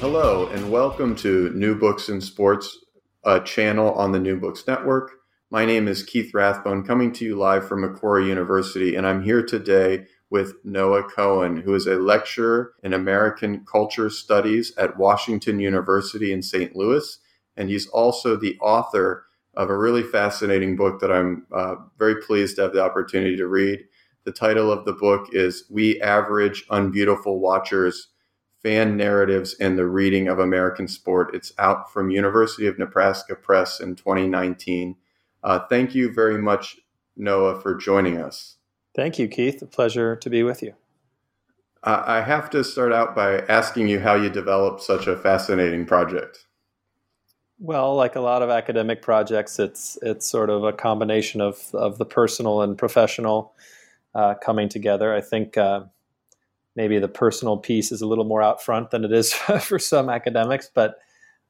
Hello, and welcome to New Books in Sports, a channel on the New Books Network. My name is Keith Rathbone, coming to you live from Macquarie University, and I'm here today with Noah Cohan, who is a lecturer in American Culture Studies at Washington University in St. Louis, and he's also the author of a really fascinating book that I'm uh, very pleased to have the opportunity to read. The title of the book is We Average Unbeautiful Watchers fan narratives and the reading of American sport. It's out from University of Nebraska Press in 2019. Uh, thank you very much, Noah, for joining us. Thank you, Keith. A pleasure to be with you. Uh, I have to start out by asking you how you developed such a fascinating project. Well, like a lot of academic projects, it's it's sort of a combination of of the personal and professional uh, coming together. I think uh, maybe the personal piece is a little more out front than it is for some academics, but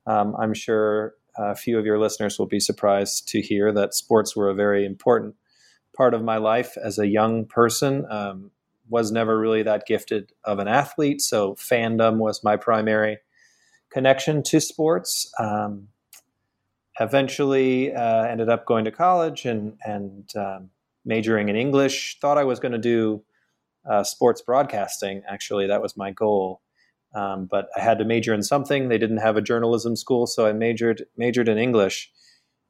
um, I'm sure a few of your listeners will be surprised to hear that sports were a very important part of my life as a young person. Um, was never really that gifted of an athlete, so fandom was my primary connection to sports. Um, eventually, uh, ended up going to college and and um, majoring in English. Thought I was going to do uh, sports broadcasting. Actually, that was my goal. Um, but I had to major in something. They didn't have a journalism school, so I majored majored in English.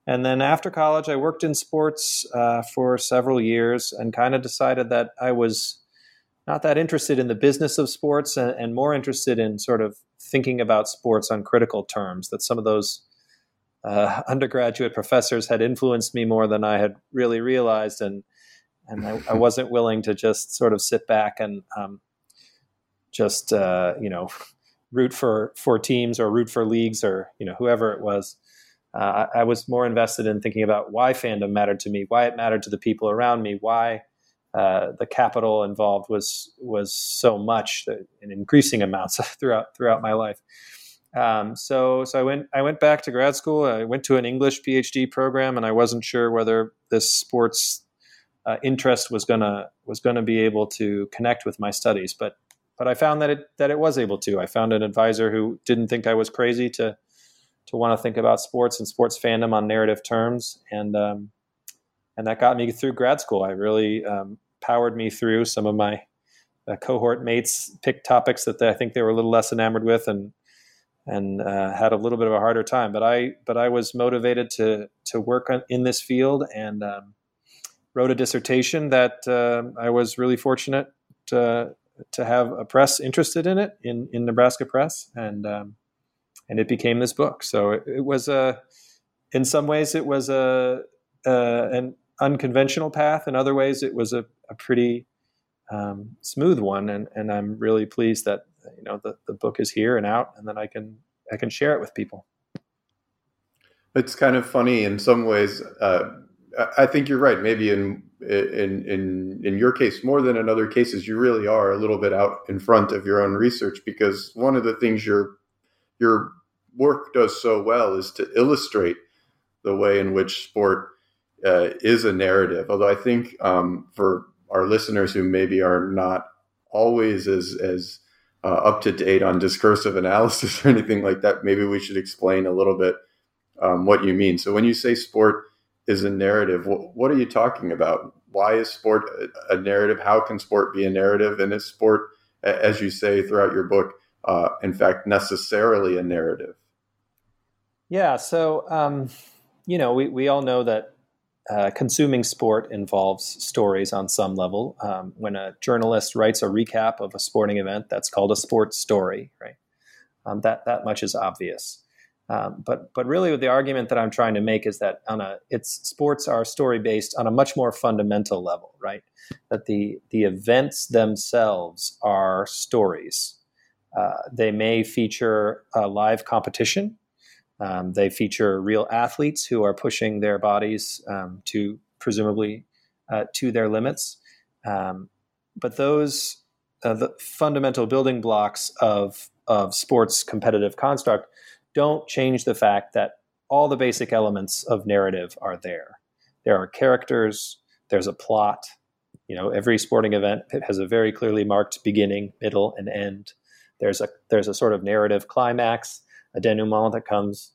And then after college, I worked in sports uh, for several years and kind of decided that I was not that interested in the business of sports and, and, more interested in sort of thinking about sports on critical terms. That some of those uh, undergraduate professors had influenced me more than I had really realized, and and I, I, wasn't willing to just sort of sit back and um, just uh, you know root for for teams or root for leagues or you know whoever it was. Uh, I, I, was more invested in thinking about why fandom mattered to me, why it mattered to the people around me, why uh, the capital involved was was so much in increasing amounts throughout throughout my life. Um, so so I went I went back to grad school. I went to an English PhD program, and I wasn't sure whether this sports uh, interest was gonna was gonna be able to connect with my studies. But but I found that it that it was able to. I found an advisor who didn't think I was crazy to to want to think about sports and sports fandom on narrative terms, and um, and that got me through grad school. I really um, powered me through some of my uh, cohort mates picked topics that they, I think they were a little less enamored with, and and uh, had a little bit of a harder time. But I but I was motivated to to work on, in this field, and um, wrote a dissertation that uh, I was really fortunate to to have a press interested in it in, in Nebraska Press, and um, and it became this book. So it, it, was a, in some ways, it was a, a an unconventional path. In other ways, it was a, a pretty um, smooth one, and and I'm really pleased that you know the, the book is here and out, and that I can I can share it with people. It's kind of funny in some ways. Uh, I think you're right. Maybe in in in in your case, more than in other cases, you really are a little bit out in front of your own research because one of the things your your work does so well is to illustrate the way in which sport uh, is a narrative. Although I think um, for our listeners who maybe are not always as as uh, up to date on discursive analysis or anything like that, maybe we should explain a little bit um, what you mean. So when you say sport is a narrative. What, are you talking about? Why is sport a narrative? How can sport be a narrative? And is sport as you say throughout your book, uh, in fact, necessarily a narrative? Yeah, so um, you know, we we all know that uh, consuming sport involves stories on some level. Um, when a journalist writes a recap of a sporting event, that's called a sports story, right? Um, that that much is obvious. Um, but but really, the argument that I'm trying to make is that on a it's sports are story based on a much more fundamental level, right? That the the events themselves are stories. Uh, they may feature a live competition. Um, they feature real athletes who are pushing their bodies um, to presumably uh, to their limits. Um, but those uh, the fundamental building blocks of of sports competitive construct don't change the fact that all the basic elements of narrative are there. There are characters, there's a plot. You know, every sporting event has a very clearly marked beginning, middle, and end. There's a there's a sort of narrative climax, a denouement that comes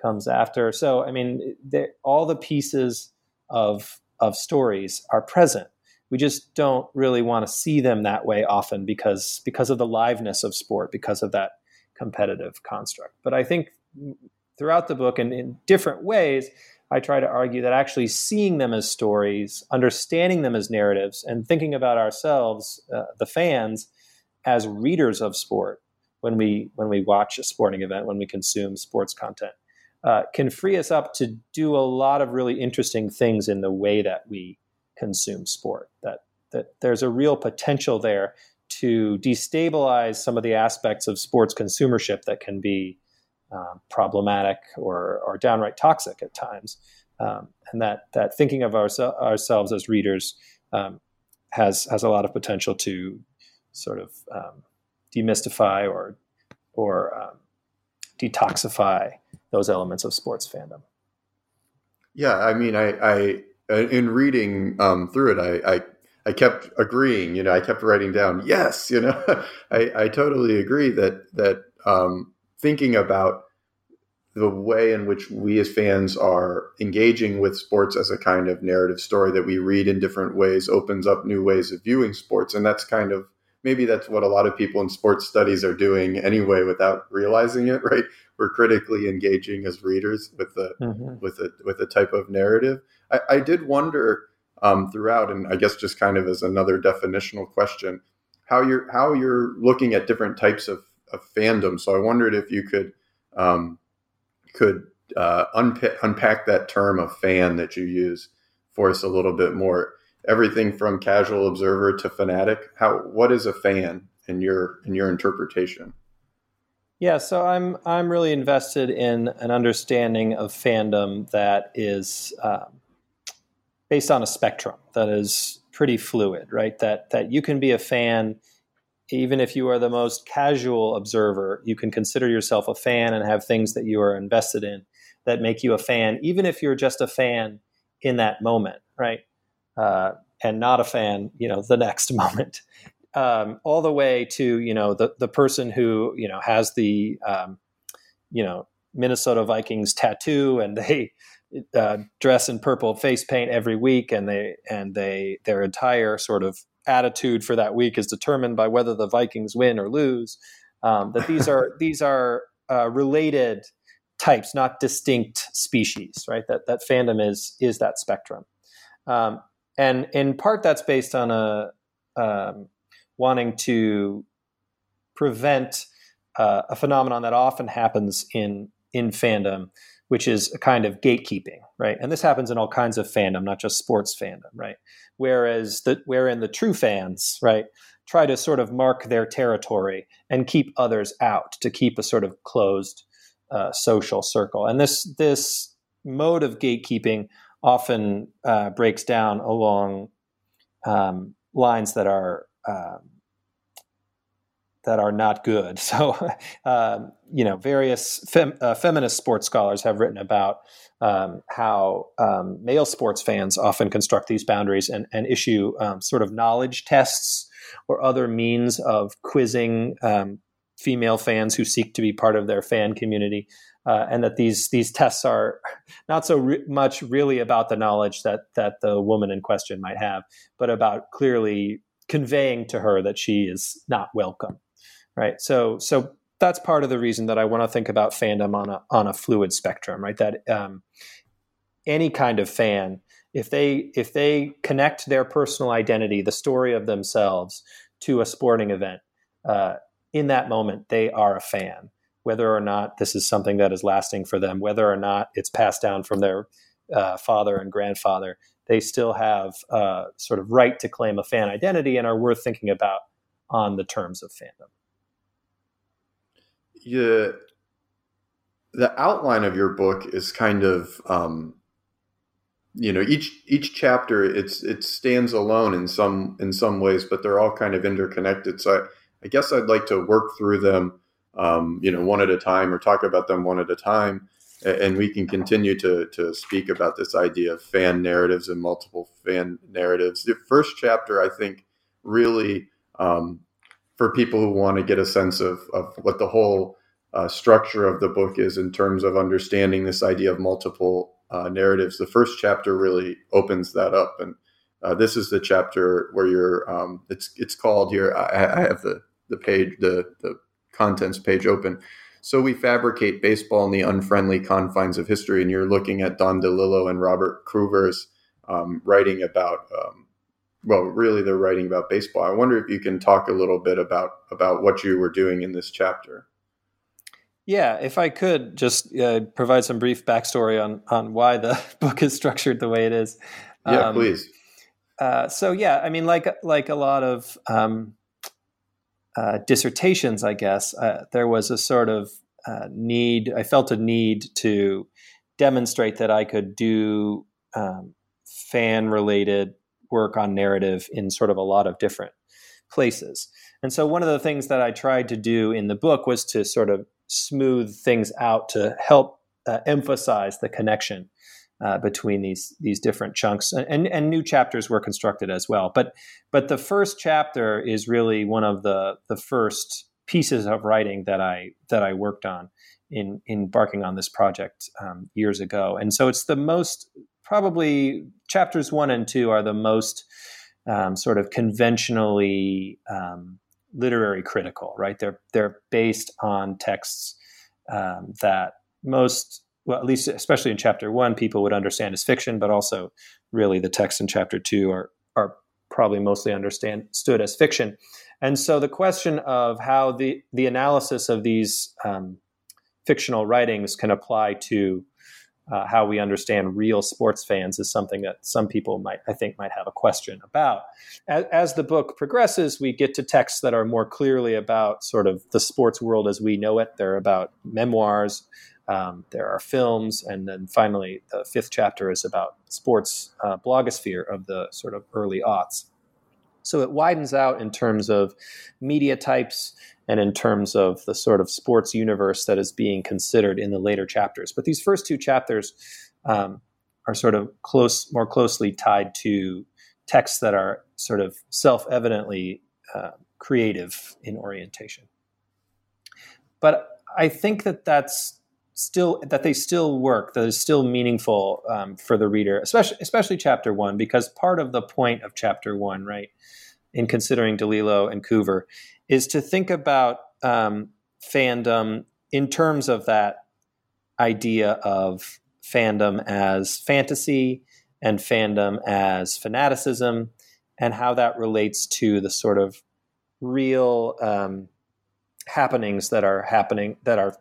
comes after. So, I mean, all the pieces of of stories are present. We just don't really want to see them that way often because because of the liveness of sport, because of that competitive construct. But I think throughout the book and in different ways, I try to argue that actually seeing them as stories, understanding them as narratives, and thinking about ourselves, uh, the fans, as readers of sport when we when we watch a sporting event, when we consume sports content, uh, can free us up to do a lot of really interesting things in the way that we consume sport. That that there's a real potential there to destabilize some of the aspects of sports consumership that can be um, problematic or, or downright toxic at times. Um, and that, that thinking of ourse- ourselves as readers um, has, has a lot of potential to sort of um, demystify or, or um, detoxify those elements of sports fandom. Yeah, I mean, I, I in reading um, through it, I, I I kept agreeing, you know, I kept writing down, yes, you know, I, I totally agree that, that um, thinking about the way in which we as fans are engaging with sports as a kind of narrative story that we read in different ways opens up new ways of viewing sports. And that's kind of, maybe that's what a lot of people in sports studies are doing anyway without realizing it, right? We're critically engaging as readers with the, mm-hmm. with a, with a type of narrative. I, I did wonder, um, throughout. And I guess just kind of as another definitional question, how you're how you're looking at different types of, of fandom. So I wondered if you could um, could uh, unpack, unpack that term of fan that you use for us a little bit more. Everything from casual observer to fanatic. How what is a fan in your in your interpretation? Yeah, so I'm I'm really invested in an understanding of fandom that is um, based on a spectrum that is pretty fluid, right? That that you can be a fan even if you are the most casual observer, you can consider yourself a fan and have things that you are invested in that make you a fan, even if you're just a fan in that moment, right? Uh, and not a fan, you know, the next moment. Um, all the way to you know the the person who you know has the um, you know Minnesota Vikings tattoo and they uh, dress in purple face paint every week, and they and they their entire sort of attitude for that week is determined by whether the Vikings win or lose. Um, that these are these are uh, related types, not distinct species, right? That that fandom is is that spectrum, um, and in part that's based on a um, wanting to prevent uh, a phenomenon that often happens in in fandom, which is a kind of gatekeeping, right? And this happens in all kinds of fandom, not just sports fandom, right? Whereas the wherein the true fans, right, try to sort of mark their territory and keep others out to keep a sort of closed uh, social circle. And this this mode of gatekeeping often uh, breaks down along um, lines that are um, that are not good. So, um, you know, various fem, uh, feminist sports scholars have written about um, how um, male sports fans often construct these boundaries and, and issue um, sort of knowledge tests or other means of quizzing um, female fans who seek to be part of their fan community. Uh, and that these these tests are not so re- much really about the knowledge that that the woman in question might have, but about clearly conveying to her that she is not welcome, right? So so that's part of the reason that I want to think about fandom on a on a fluid spectrum, right? That um, any kind of fan, if they if they connect their personal identity, the story of themselves, to a sporting event, uh, in that moment they are a fan, whether or not this is something that is lasting for them, whether or not it's passed down from their uh, father and grandfather, they still have uh, sort of right to claim a fan identity and are worth thinking about on the terms of fandom you, the outline of your book is kind of um, you know each each chapter it's it stands alone in some in some ways but they're all kind of interconnected. So i, I guess i'd like to work through them um, you know one at a time or talk about them one at a time. And we can continue to to speak about this idea of fan narratives and multiple fan narratives. The first chapter i think really um, for people who want to get a sense of, of what the whole uh, structure of the book is in terms of understanding this idea of multiple uh, narratives. The first chapter really opens that up, and uh, this is the chapter where you're. Um, it's it's called here. I, I, have the the page the the contents page open. So we fabricate baseball in the unfriendly confines of history, and you're looking at Don DeLillo and Robert Coover's um, writing about um, well, really they're writing about baseball. I wonder if you can talk a little bit about about what you were doing in this chapter. Yeah, if I could just uh, provide some brief backstory on on why the book is structured the way it is. Yeah, um, please. Uh, so yeah, I mean, like like a lot of um, uh, dissertations, I guess uh, there was a sort of uh, need. I felt a need to demonstrate that I could do um, fan related work on narrative in sort of a lot of different places. And so one of the things that I tried to do in the book was to sort of smooth things out to help uh, emphasize the connection uh, between these these different chunks. And, and new chapters were constructed as well. But but the first chapter is really one of the the first pieces of writing that I that I worked on in, in embarking on this project um, years ago. And so it's the most probably chapters one and two are the most um, sort of conventionally um, literary critical, right? They're they're based on texts um, that most, well, at least especially in chapter one, people would understand as fiction, but also really the texts in chapter two are are probably mostly understood as fiction. And so the question of how the the analysis of these um, fictional writings can apply to uh, how we understand real sports fans is something that some people might, I think, might have a question about. As, as, the book progresses, we get to texts that are more clearly about sort of the sports world as we know it. They're about memoirs, um, there are films, and then finally, the fifth chapter is about sports uh, blogosphere of the sort of early aughts. So it widens out in terms of media types and in terms of the sort of sports universe that is being considered in the later chapters. But these first two chapters um, are sort of close, more closely tied to texts that are sort of self-evidently uh, creative in orientation. But I think that that's still that they still work that is still meaningful um, for the reader especially especially chapter one because part of the point of chapter one right in considering DeLillo and Coover is to think about um, fandom in terms of that idea of fandom as fantasy and fandom as fanaticism and how that relates to the sort of real um, happenings that are happening that are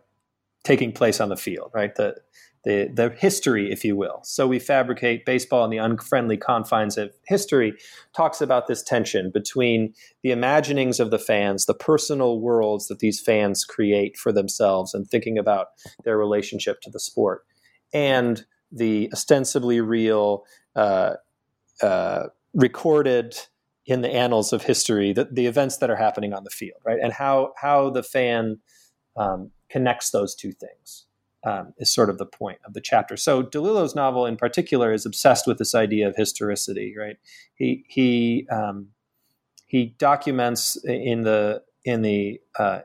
taking place on the field right the the, the history, if you will. So we fabricate baseball in the unfriendly confines of history talks about this tension between the imaginings of the fans, the personal worlds that these fans create for themselves, and thinking about their relationship to the sport, and the ostensibly real, uh, uh, recorded in the annals of history, the, the events that are happening on the field, right, and how how the fan um, connects those two things um, is sort of the point of the chapter. So DeLillo's novel in particular is obsessed with this idea of historicity, right? He he um, he documents in the in the uh,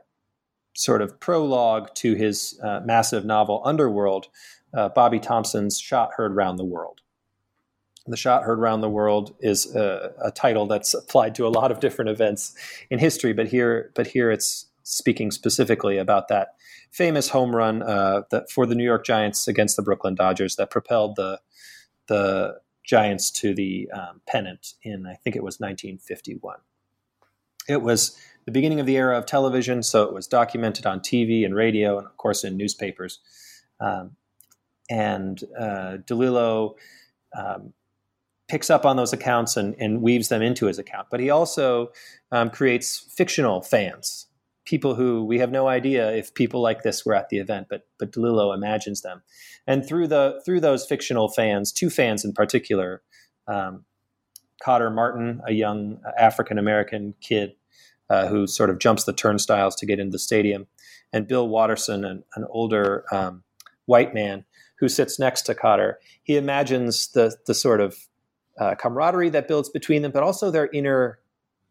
sort of prologue to his uh, massive novel Underworld, uh, Bobby Thomson's shot heard round the world. The shot heard round the world is a, a, title that's applied to a lot of different events in history, but here, but here it's speaking specifically about that famous home run uh, that for the New York Giants against the Brooklyn Dodgers that propelled the the Giants to the um, pennant in I think it was 1951. It was the beginning of the era of television, so it was documented on TV and radio, and of course in newspapers. Um, and uh, DeLillo um, picks up on those accounts and, and, weaves them into his account. But he also um, creates fictional fans, people who we have no idea if people like this were at the event, but but DeLillo imagines them. And through the through those fictional fans, two fans in particular, um, Cotter Martin, a young African American kid uh, who sort of jumps the turnstiles to get into the stadium, and Bill Waterson, an, an older um, white man who sits next to Cotter. He imagines the the sort of uh, camaraderie that builds between them, but also their inner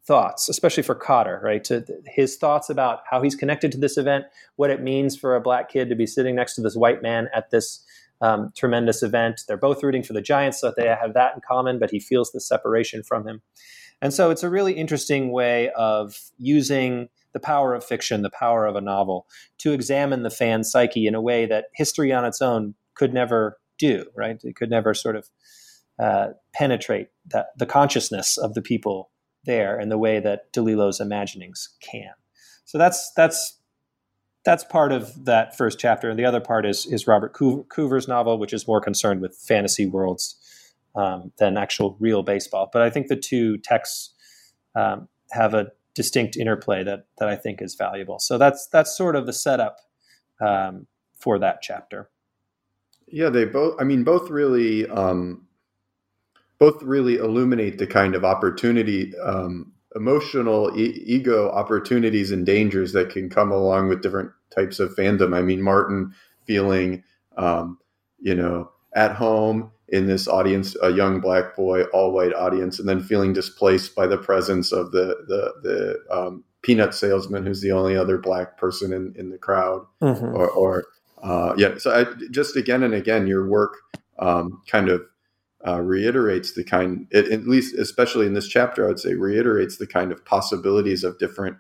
thoughts, especially for Cotter, right? To his thoughts about how he's connected to this event, what it means for a black kid to be sitting next to this white man at this um, tremendous event. They're both rooting for the Giants, so they have that in common, but he feels the separation from him. And so it's a really interesting way of using the power of fiction, the power of a novel, to examine the fan psyche in a way that history on its own could never do, right? It could never sort of uh, penetrate that, the consciousness of the people there in the way that DeLillo's imaginings can. So that's that's that's part of that first chapter. And the other part is is Robert Coover's novel, which is more concerned with fantasy worlds um, than actual real baseball. But I think the two texts um, have a distinct interplay that that I think is valuable. So that's that's sort of the setup um, for that chapter. Yeah, they both. I mean, both really, um, both really illuminate the kind of opportunity, um, emotional e- ego opportunities and dangers that can come along with different types of fandom. I mean, Martin feeling, um, you know, at home in this audience, a young black boy, all white audience, and then feeling displaced by the presence of the the the um, peanut salesman, who's the only other black person in in the crowd, mm-hmm. or, or uh, yeah. So I, just again and again, your work um, kind of uh, reiterates the kind, at least especially in this chapter, I would say reiterates the kind of possibilities of different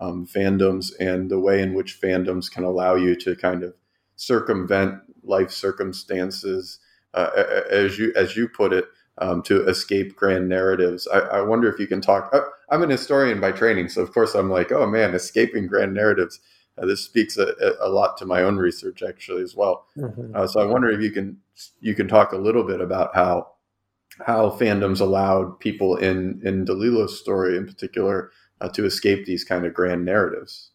um, fandoms and the way in which fandoms can allow you to kind of circumvent life circumstances, uh, as you as you put it, um, to escape grand narratives. I, I, wonder if you can talk. Uh, I'm an historian by training, so of course I'm like, oh man, escaping grand narratives. Uh, this speaks a, a, lot to my own research actually as well. Mm-hmm. Uh, so I wonder if you can you can talk a little bit about how how fandoms allowed people in in DeLillo's story in particular uh, to escape these kind of grand narratives.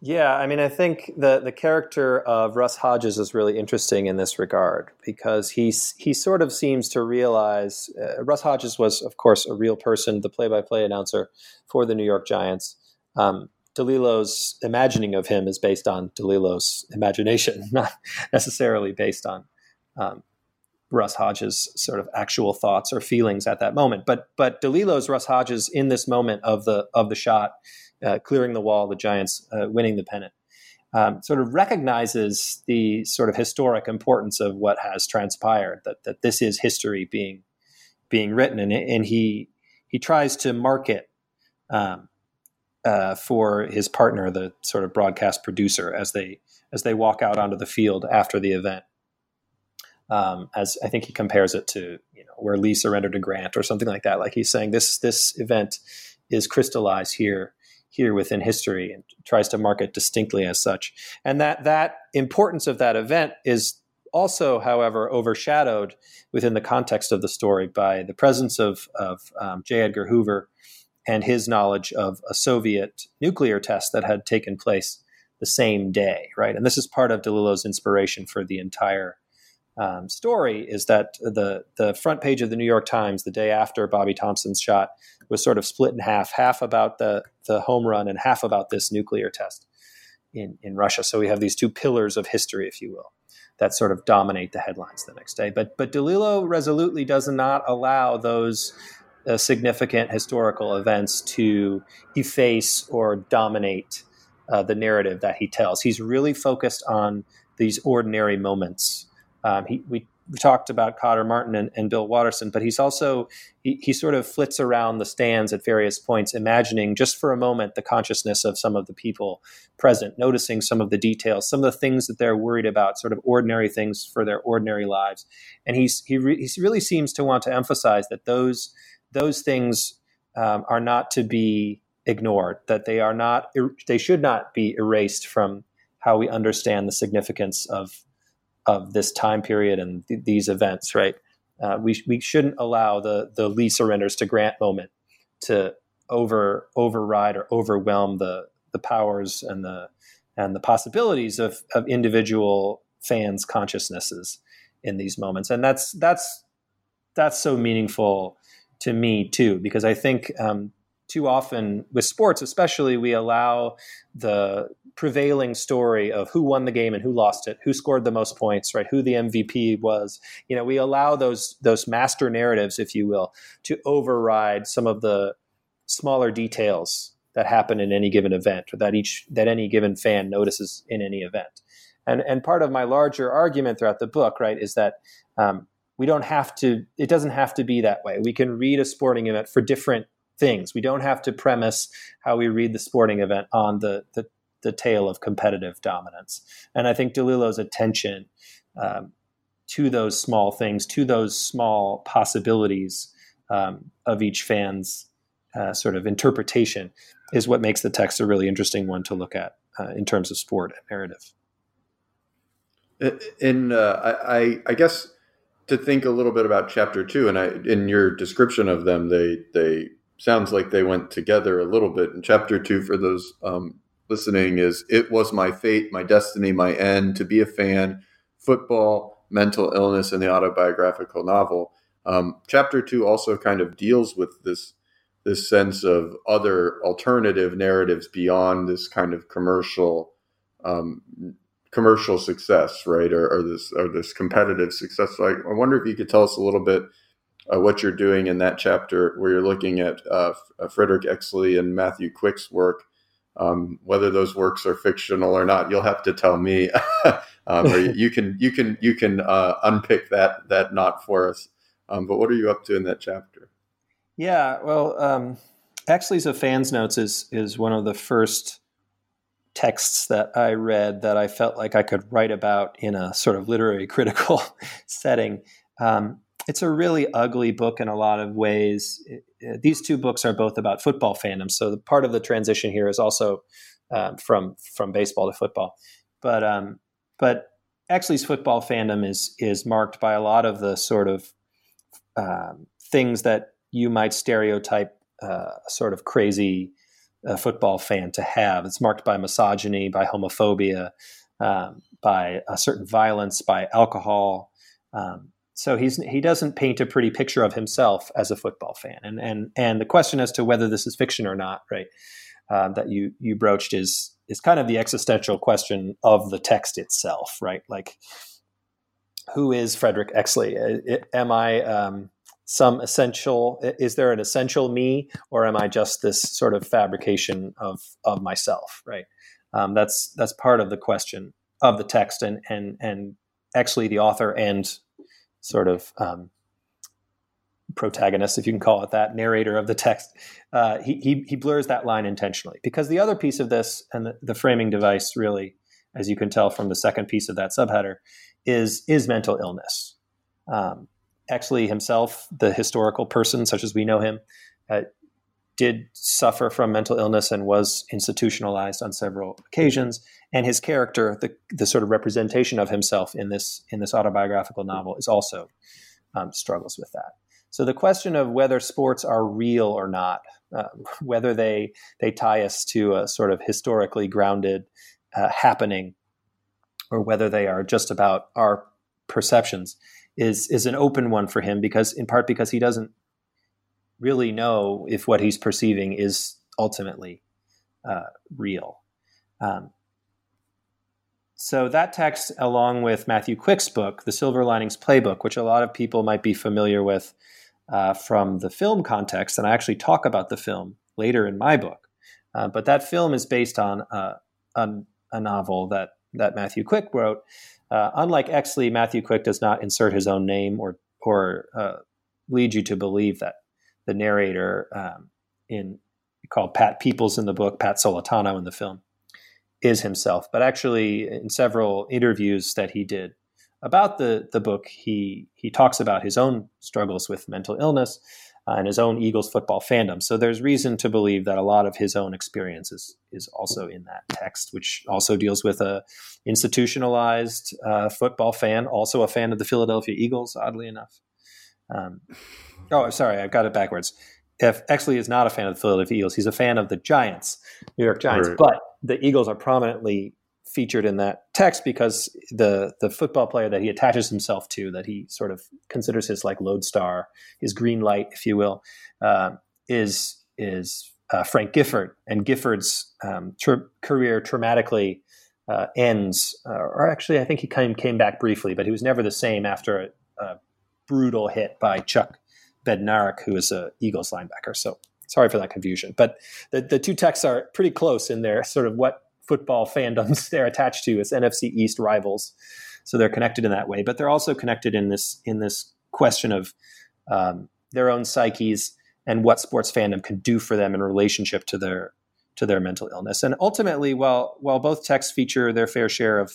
Yeah, I mean, I think the the character of Russ Hodges is really interesting in this regard because he he sort of seems to realize uh, Russ Hodges was, of course, a real person, the play by play announcer for the New York Giants. Um, DeLillo's imagining of him is based on DeLillo's imagination, not necessarily based on um, Russ Hodges' sort of actual thoughts or feelings at that moment. But but DeLillo's Russ Hodges in this moment of the of the shot, uh, clearing the wall, the Giants uh, winning the pennant, um, sort of recognizes the sort of historic importance of what has transpired. That that this is history being being written, and and he he tries to market. Um, uh, for his partner, the sort of broadcast producer, as they as they walk out onto the field after the event. Um, as I think he compares it to you know where Lee surrendered to Grant or something like that. Like he's saying this this event is crystallized here here within history and tries to mark it distinctly as such. And that that importance of that event is also, however, overshadowed within the context of the story by the presence of of um, J. Edgar Hoover and his knowledge of a Soviet nuclear test that had taken place the same day, right? And this is part of DeLillo's inspiration for the entire um, story is that the the front page of the New York Times the day after Bobby Thomson's shot was sort of split in half, half about the the home run and half about this nuclear test in in Russia. So we have these two pillars of history, if you will, that sort of dominate the headlines the next day. But but DeLillo resolutely does not allow those uh, significant historical events to efface or dominate uh, the narrative that he tells. He's really focused on these ordinary moments. Um, he, we we talked about Cotter Martin and, and Bill Waterson, but he's also he, he, sort of flits around the stands at various points, imagining just for a moment the consciousness of some of the people present, noticing some of the details, some of the things that they're worried about, sort of ordinary things for their ordinary lives, and he's he, re, he really seems to want to emphasize that those those things um, are not to be ignored, that they are not they should not be erased from how we understand the significance of of this time period and th- these events, right? Uh, we, we shouldn't allow the, the Lee surrenders to Grant moment to over override or overwhelm the, the powers and the, and the possibilities of, of individual fans' consciousnesses in these moments. And that's, that's, that's so meaningful to me too, because I think um, too often with sports, especially, we allow the prevailing story of who won the game and who lost it, who scored the most points, right? Who the MVP was. You know, we allow those those master narratives, if you will, to override some of the smaller details that happen in any given event, or that each that any given fan notices in any event. And and part of my larger argument throughout the book, right, is that um, we don't have to. It doesn't have to be that way. We can read a sporting event for different things. We don't have to premise how we read the sporting event on the the, the tale of competitive dominance. And I think DeLillo's attention um, to those small things, to those small possibilities um, of each fan's uh, sort of interpretation, is what makes the text a really interesting one to look at uh, in terms of sport and narrative. In uh, I, I guess to think a little bit about chapter two, and I in your description of them, they they sounds like they went together a little bit. In chapter two, for those um, listening, is It Was My Fate, My Destiny, My End, To Be a Fan, Football, Mental Illness, and the Autobiographical Novel. Um, chapter two also kind of deals with this this sense of other alternative narratives beyond this kind of commercial um, commercial success, right, or, or, this or this competitive success. So I, I wonder if you could tell us a little bit uh, what you're doing in that chapter where you're looking at uh, uh, Frederick Exley and Matthew Quick's work. Um, whether those works are fictional or not, you'll have to tell me, um, or you can you can you can uh, unpick that that knot for us. Um, but what are you up to in that chapter? Yeah, well, um, Exley's of Fans Notes is is one of the first texts that I read that I felt like I could write about in a sort of literary critical setting. Um, it's a really ugly book in a lot of ways. It, it, these two books are both about football fandom, so the part of the transition here is also um, from from baseball to football. But um, but Exley's football fandom is is marked by a lot of the sort of um, things that you might stereotype uh, sort of crazy uh, football fan to have. It's marked by misogyny, by homophobia, um, by a certain violence, by alcohol. Um, so he's he doesn't paint a pretty picture of himself as a football fan, and and and the question as to whether this is fiction or not, right? Uh, that you you broached is is kind of the existential question of the text itself, right? Like, who is Frederick Exley? Am I um, some essential? Is there an essential me, or am I just this sort of fabrication of of myself, right? Um, that's that's part of the question of the text, and and and actually the author, and sort of um, protagonist, if you can call it that, narrator of the text, uh, he, he, he, blurs that line intentionally. Because the other piece of this and the, the, framing device, really, as you can tell from the second piece of that subheader, is, is mental illness. Um, Exley himself, the historical person, such as we know him, uh, did suffer from mental illness and was institutionalized on several occasions. And his character, the, the sort of representation of himself in this in this autobiographical novel, is also um, struggles with that. So the question of whether sports are real or not, uh, whether they they tie us to a sort of historically grounded uh, happening, or whether they are just about our perceptions, is is an open one for him because in part because he doesn't really know if what he's perceiving is ultimately uh, real. Um, so that text, along with Matthew Quick's book, The Silver Linings Playbook, which a lot of people might be familiar with uh, from the film context, and I actually talk about the film later in my book. Uh, but that film is based on, uh, on a novel that that Matthew Quick wrote, Uh, unlike Exley, Matthew Quick does not insert his own name or or uh, lead you to believe that the narrator um, in called Pat Peoples in the book, Pat Solitano in the film, is himself. But actually, in several interviews that he did about the the book, he he talks about his own struggles with mental illness and his own Eagles football fandom. So there's reason to believe that a lot of his own experiences is also in that text, which also deals with a institutionalized uh, football fan, also a fan of the Philadelphia Eagles, oddly enough. Um, oh, sorry, I've got it backwards. If Exley is not a fan of the Philadelphia Eagles, he's a fan of the Giants, New York Giants. Right. But the Eagles are prominently featured in that text because the the football player that he attaches himself to, that he sort of considers his like lodestar, his green light, if you will, uh, is is uh, Frank Gifford, and Gifford's um, career traumatically uh, ends, uh, or actually, I think he came came back briefly, but he was never the same after a, a brutal hit by Chuck Bednarik, who is a Eagles linebacker. So sorry for that confusion, but the the two texts are pretty close in their sort of what football fandoms they're attached to as NFC East rivals. So they're connected in that way, but they're also connected in this in this question of um, their own psyches and what sports fandom can do for them in relationship to their to their mental illness. And ultimately, while while both texts feature their fair share of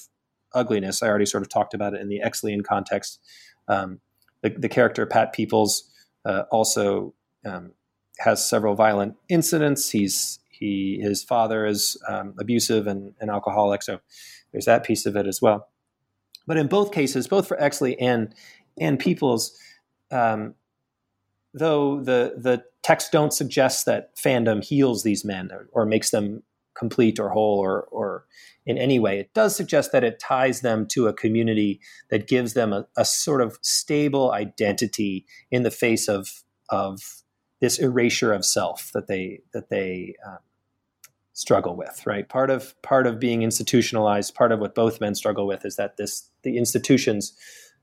ugliness, I already sort of talked about it in the Exleyan context. Um, the, the, character Pat Peoples uh, also um, has several violent incidents. He's he his father is um, abusive and, and alcoholic, so there's that piece of it as well. But in both cases, both for Exley and and Peoples, um, though the the texts don't suggest that fandom heals these men or, or, makes them complete or whole or or in any way, it does suggest that it ties them to a community that gives them a, a sort of stable identity in the face of of this erasure of self that they that they um, struggle with right? Part of part of being institutionalized part of what both men struggle with is that this the institutions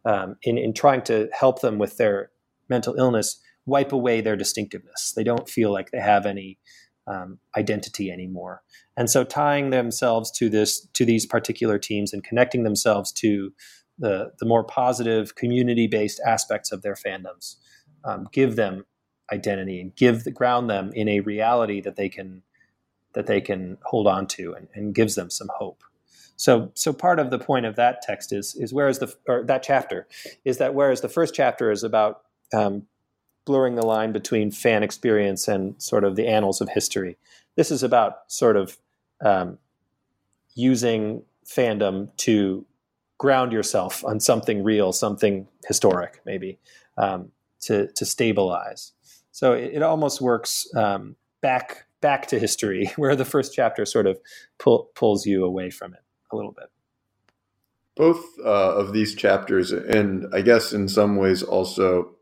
um, in in trying to help them with their mental illness wipe away their distinctiveness. They don't feel like they have any um, identity anymore. And so tying themselves to this to these particular teams and connecting themselves to the the more positive community based aspects of their fandoms um, give them identity and give the ground them in a reality that they can that they can hold on to and, and gives them some hope. So, so part of the point of that text is is whereas the or that chapter is that whereas the first chapter is about um, blurring the line between fan experience and sort of the annals of history, this is about sort of um, using fandom to ground yourself on something real, something historic, maybe um, to to stabilize. So it, it almost works um, back back to history, where the first chapter sort of pull, pulls you away from it a little bit. Both uh, of these chapters, and I guess in some ways also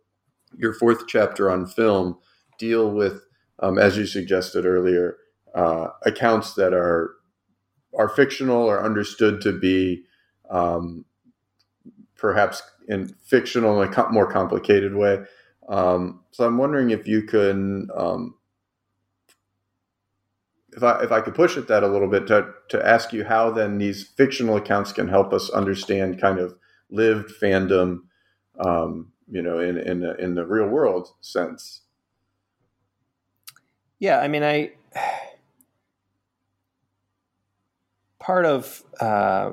your fourth chapter on film, deal with, um, as you suggested earlier, uh, accounts that are are fictional or understood to be um, perhaps in fictional in a more complicated way. Um, so I'm wondering if you can um, if I if I could push at that a little bit to to ask you how then these fictional accounts can help us understand kind of lived fandom, um, you know, in in the, in the real world sense. Yeah, I mean, I part of uh,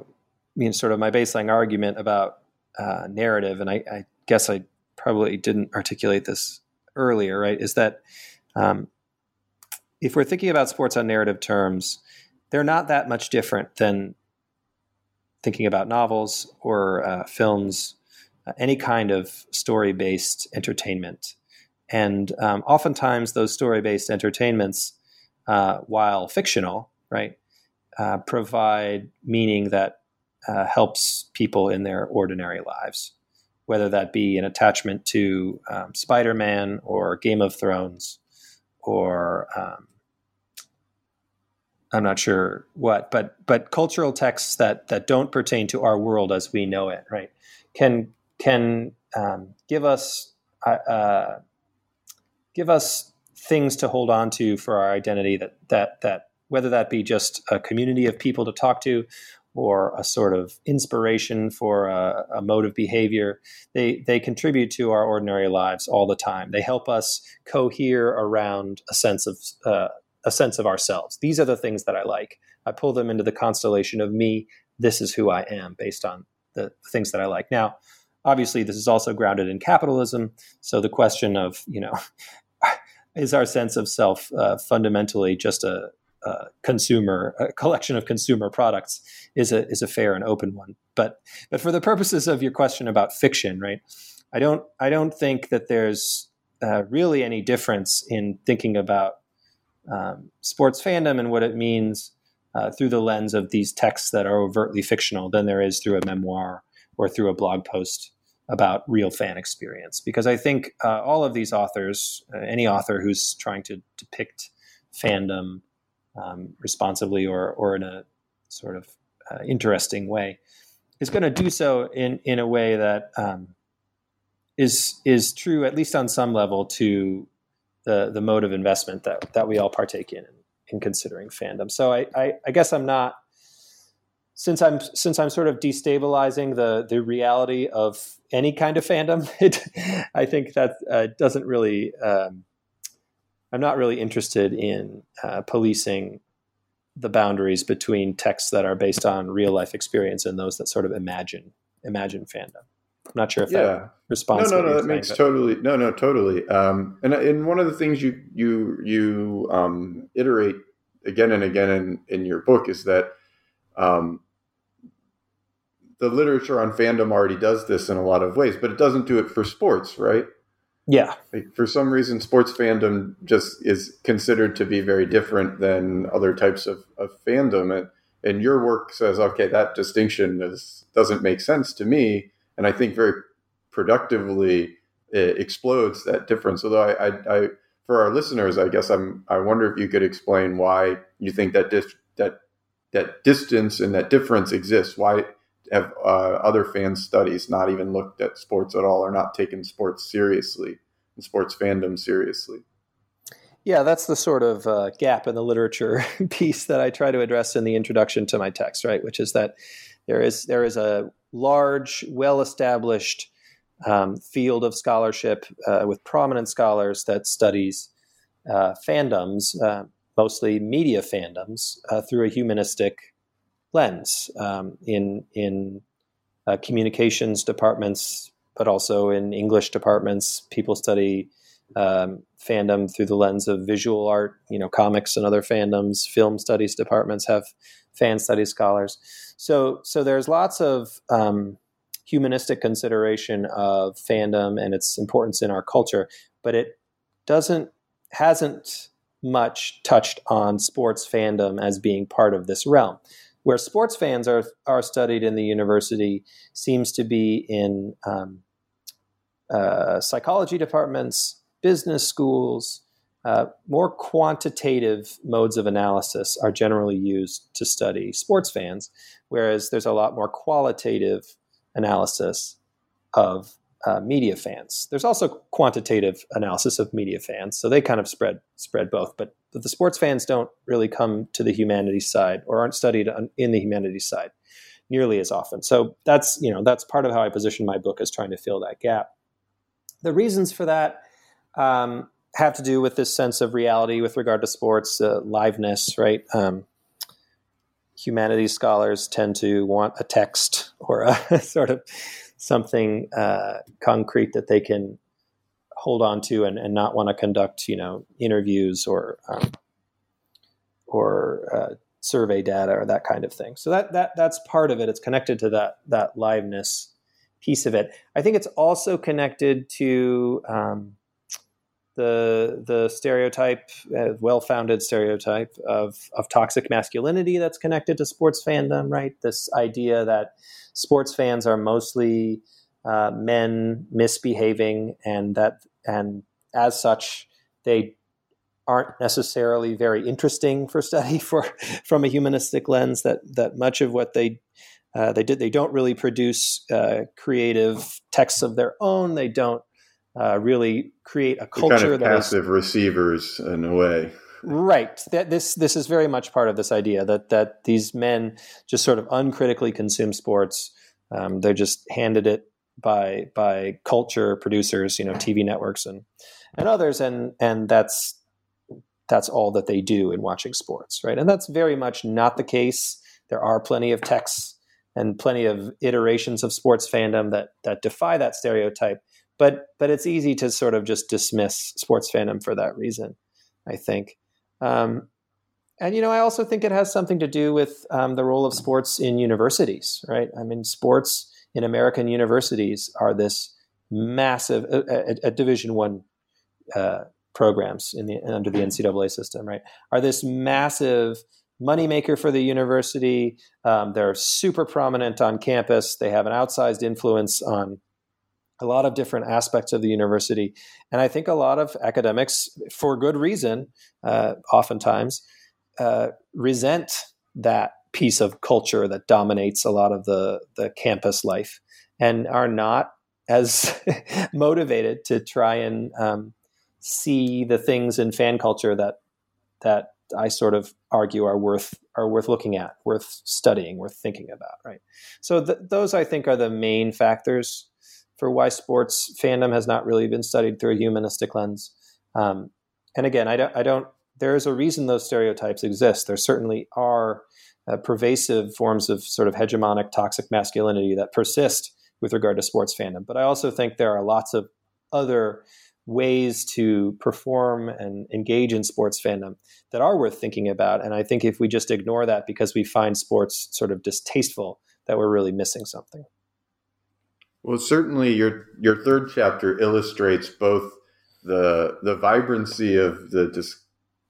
I mean, sort of my baseline argument about uh, narrative, and I, I, guess I probably didn't articulate this earlier, right? Is that um, if we're thinking about sports on narrative terms, they're not that much different than thinking about novels or uh, films, uh, any kind of story based entertainment. And um, oftentimes, those story based entertainments, uh, while fictional, right, uh, provide meaning that uh, helps people in their ordinary lives, whether that be an attachment to um, Spider Man or Game of Thrones or um, I'm not sure what, but but cultural texts that that don't pertain to our world as we know it, right, can can um, give us uh, uh, give us things to hold on to for our identity that that that whether that be just a community of people to talk to, or a sort of inspiration for a, a, mode of behavior. They they contribute to our ordinary lives all the time. They help us cohere around a sense of uh, a sense of ourselves. These are the things that I like. I pull them into the constellation of me. This is who I am based on the things that I like. Now, obviously, this is also grounded in capitalism. So the question of you know. Is our sense of self uh, fundamentally just a, uh, consumer a collection of consumer products is a is a fair and open one. But but for the purposes of your question about fiction, right? I don't I don't think that there's uh, really any difference in thinking about um, sports fandom and what it means uh, through the lens of these texts that are overtly fictional than there is through a memoir or through a blog post about real fan experience. Because I think uh, all of these authors, uh, any author who's trying to depict fandom um, responsibly or, or in a sort of uh, interesting way, is going to do so in, in a way that um, is is true, at least on some level, to the, the mode of investment that, that we all partake in, in considering fandom. So I, I, I guess I'm not since I'm since I'm sort of destabilizing the the reality of any kind of fandom, it, I think that uh, doesn't really um, I'm not really interested in uh, policing the boundaries between texts that are based on real life experience and those that sort of imagine imagine fandom. I'm not sure if yeah. that responds. No, no, no, that makes but. totally no, no, totally. Um, and and one of the things you you you um, iterate again and again in in your book is that um, the literature on fandom already does this in a lot of ways, but it doesn't do it for sports, right? Yeah. Like for some reason, sports fandom just is considered to be very different than other types of, of fandom. And, and your work says, okay, that distinction is, doesn't make sense to me. And I think very productively explodes that difference. Although I, I, I, for our listeners, I guess I'm, I wonder if you could explain why you think that dis, that, that distance and that difference exists. Why, have uh, other fan studies not even looked at sports at all or not taken sports seriously and sports fandom seriously. Yeah, that's the sort of uh, gap in the literature piece that I try to address in the introduction to my text, right? Which is that there is there is a large, well-established um, field of scholarship uh, with prominent scholars that studies uh, fandoms, uh, mostly media fandoms, uh, through a humanistic lens um, in in uh, communications departments, but also in English departments. People study um, fandom through the lens of visual art, you know, comics and other fandoms. Film studies departments have fan studies scholars. So so there's lots of um, humanistic consideration of fandom and its importance in our culture, but it doesn't hasn't much touched on sports fandom as being part of this realm where sports fans are are studied in the university seems to be in um, uh, psychology departments, business schools. Uh, more quantitative modes of analysis are generally used to study sports fans, whereas there's a lot more qualitative analysis of uh, media fans. There's also quantitative analysis of media fans, so they kind of spread spread both. But, but the sports fans don't really come to the humanities side or aren't studied on, in the humanities side nearly as often. So that's you know that's part of how I position my book as trying to fill that gap. The reasons for that um, have to do with this sense of reality with regard to sports, uh, liveness, right? Um, humanities scholars tend to want a text or a sort of something uh, concrete that they can hold on to and, and not want to conduct, you know, interviews or um, or uh, survey data or that kind of thing. So that that that's part of it. It's connected to that that liveness piece of it. I think it's also connected to um, the the stereotype, uh, well founded stereotype of of toxic masculinity that's connected to sports fandom. Right, this idea that sports fans are mostly uh, men misbehaving, and that and as such they aren't necessarily very interesting for study for from a humanistic lens. That that much of what they uh, they did they don't really produce uh, creative texts of their own. They don't uh, really create a culture kind of passive is, receivers in a way. right. That this this is very much part of this idea that that these men just sort of uncritically consume sports. Um, they're just handed it by by culture producers, you know, TV networks and and others, and and that's that's all that they do in watching sports, right? And that's very much not the case. There are plenty of texts and plenty of iterations of sports fandom that that defy that stereotype. But but it's easy to sort of just dismiss sports fandom for that reason. I think. Um, and you know, I also think it has something to do with um, the role of sports in universities, right? I mean, sports in American universities are this massive uh, uh, Division One uh, programs in the under the NCAA system, right? Are this massive moneymaker for the university. Um, they're super prominent on campus. They have an outsized influence on a lot of different aspects of the university. And I think a lot of academics, for good reason, uh, oftentimes, uh, resent that piece of culture that dominates a lot of the, the campus life and are not as motivated to try and um, see the things in fan culture that that I sort of argue are worth are worth looking at, worth studying, worth thinking about, right? So th- those I think are the main factors for why sports fandom has not really been studied through a humanistic lens. Um, and again, I don't, I don't. There is a reason those stereotypes exist. There certainly are uh, pervasive forms of sort of hegemonic toxic masculinity that persist with regard to sports fandom. But I also think there are lots of other ways to perform and engage in sports fandom that are worth thinking about. And I think if we just ignore that because we find sports sort of distasteful, that we're really missing something. Well, certainly your your third chapter illustrates both the the vibrancy of the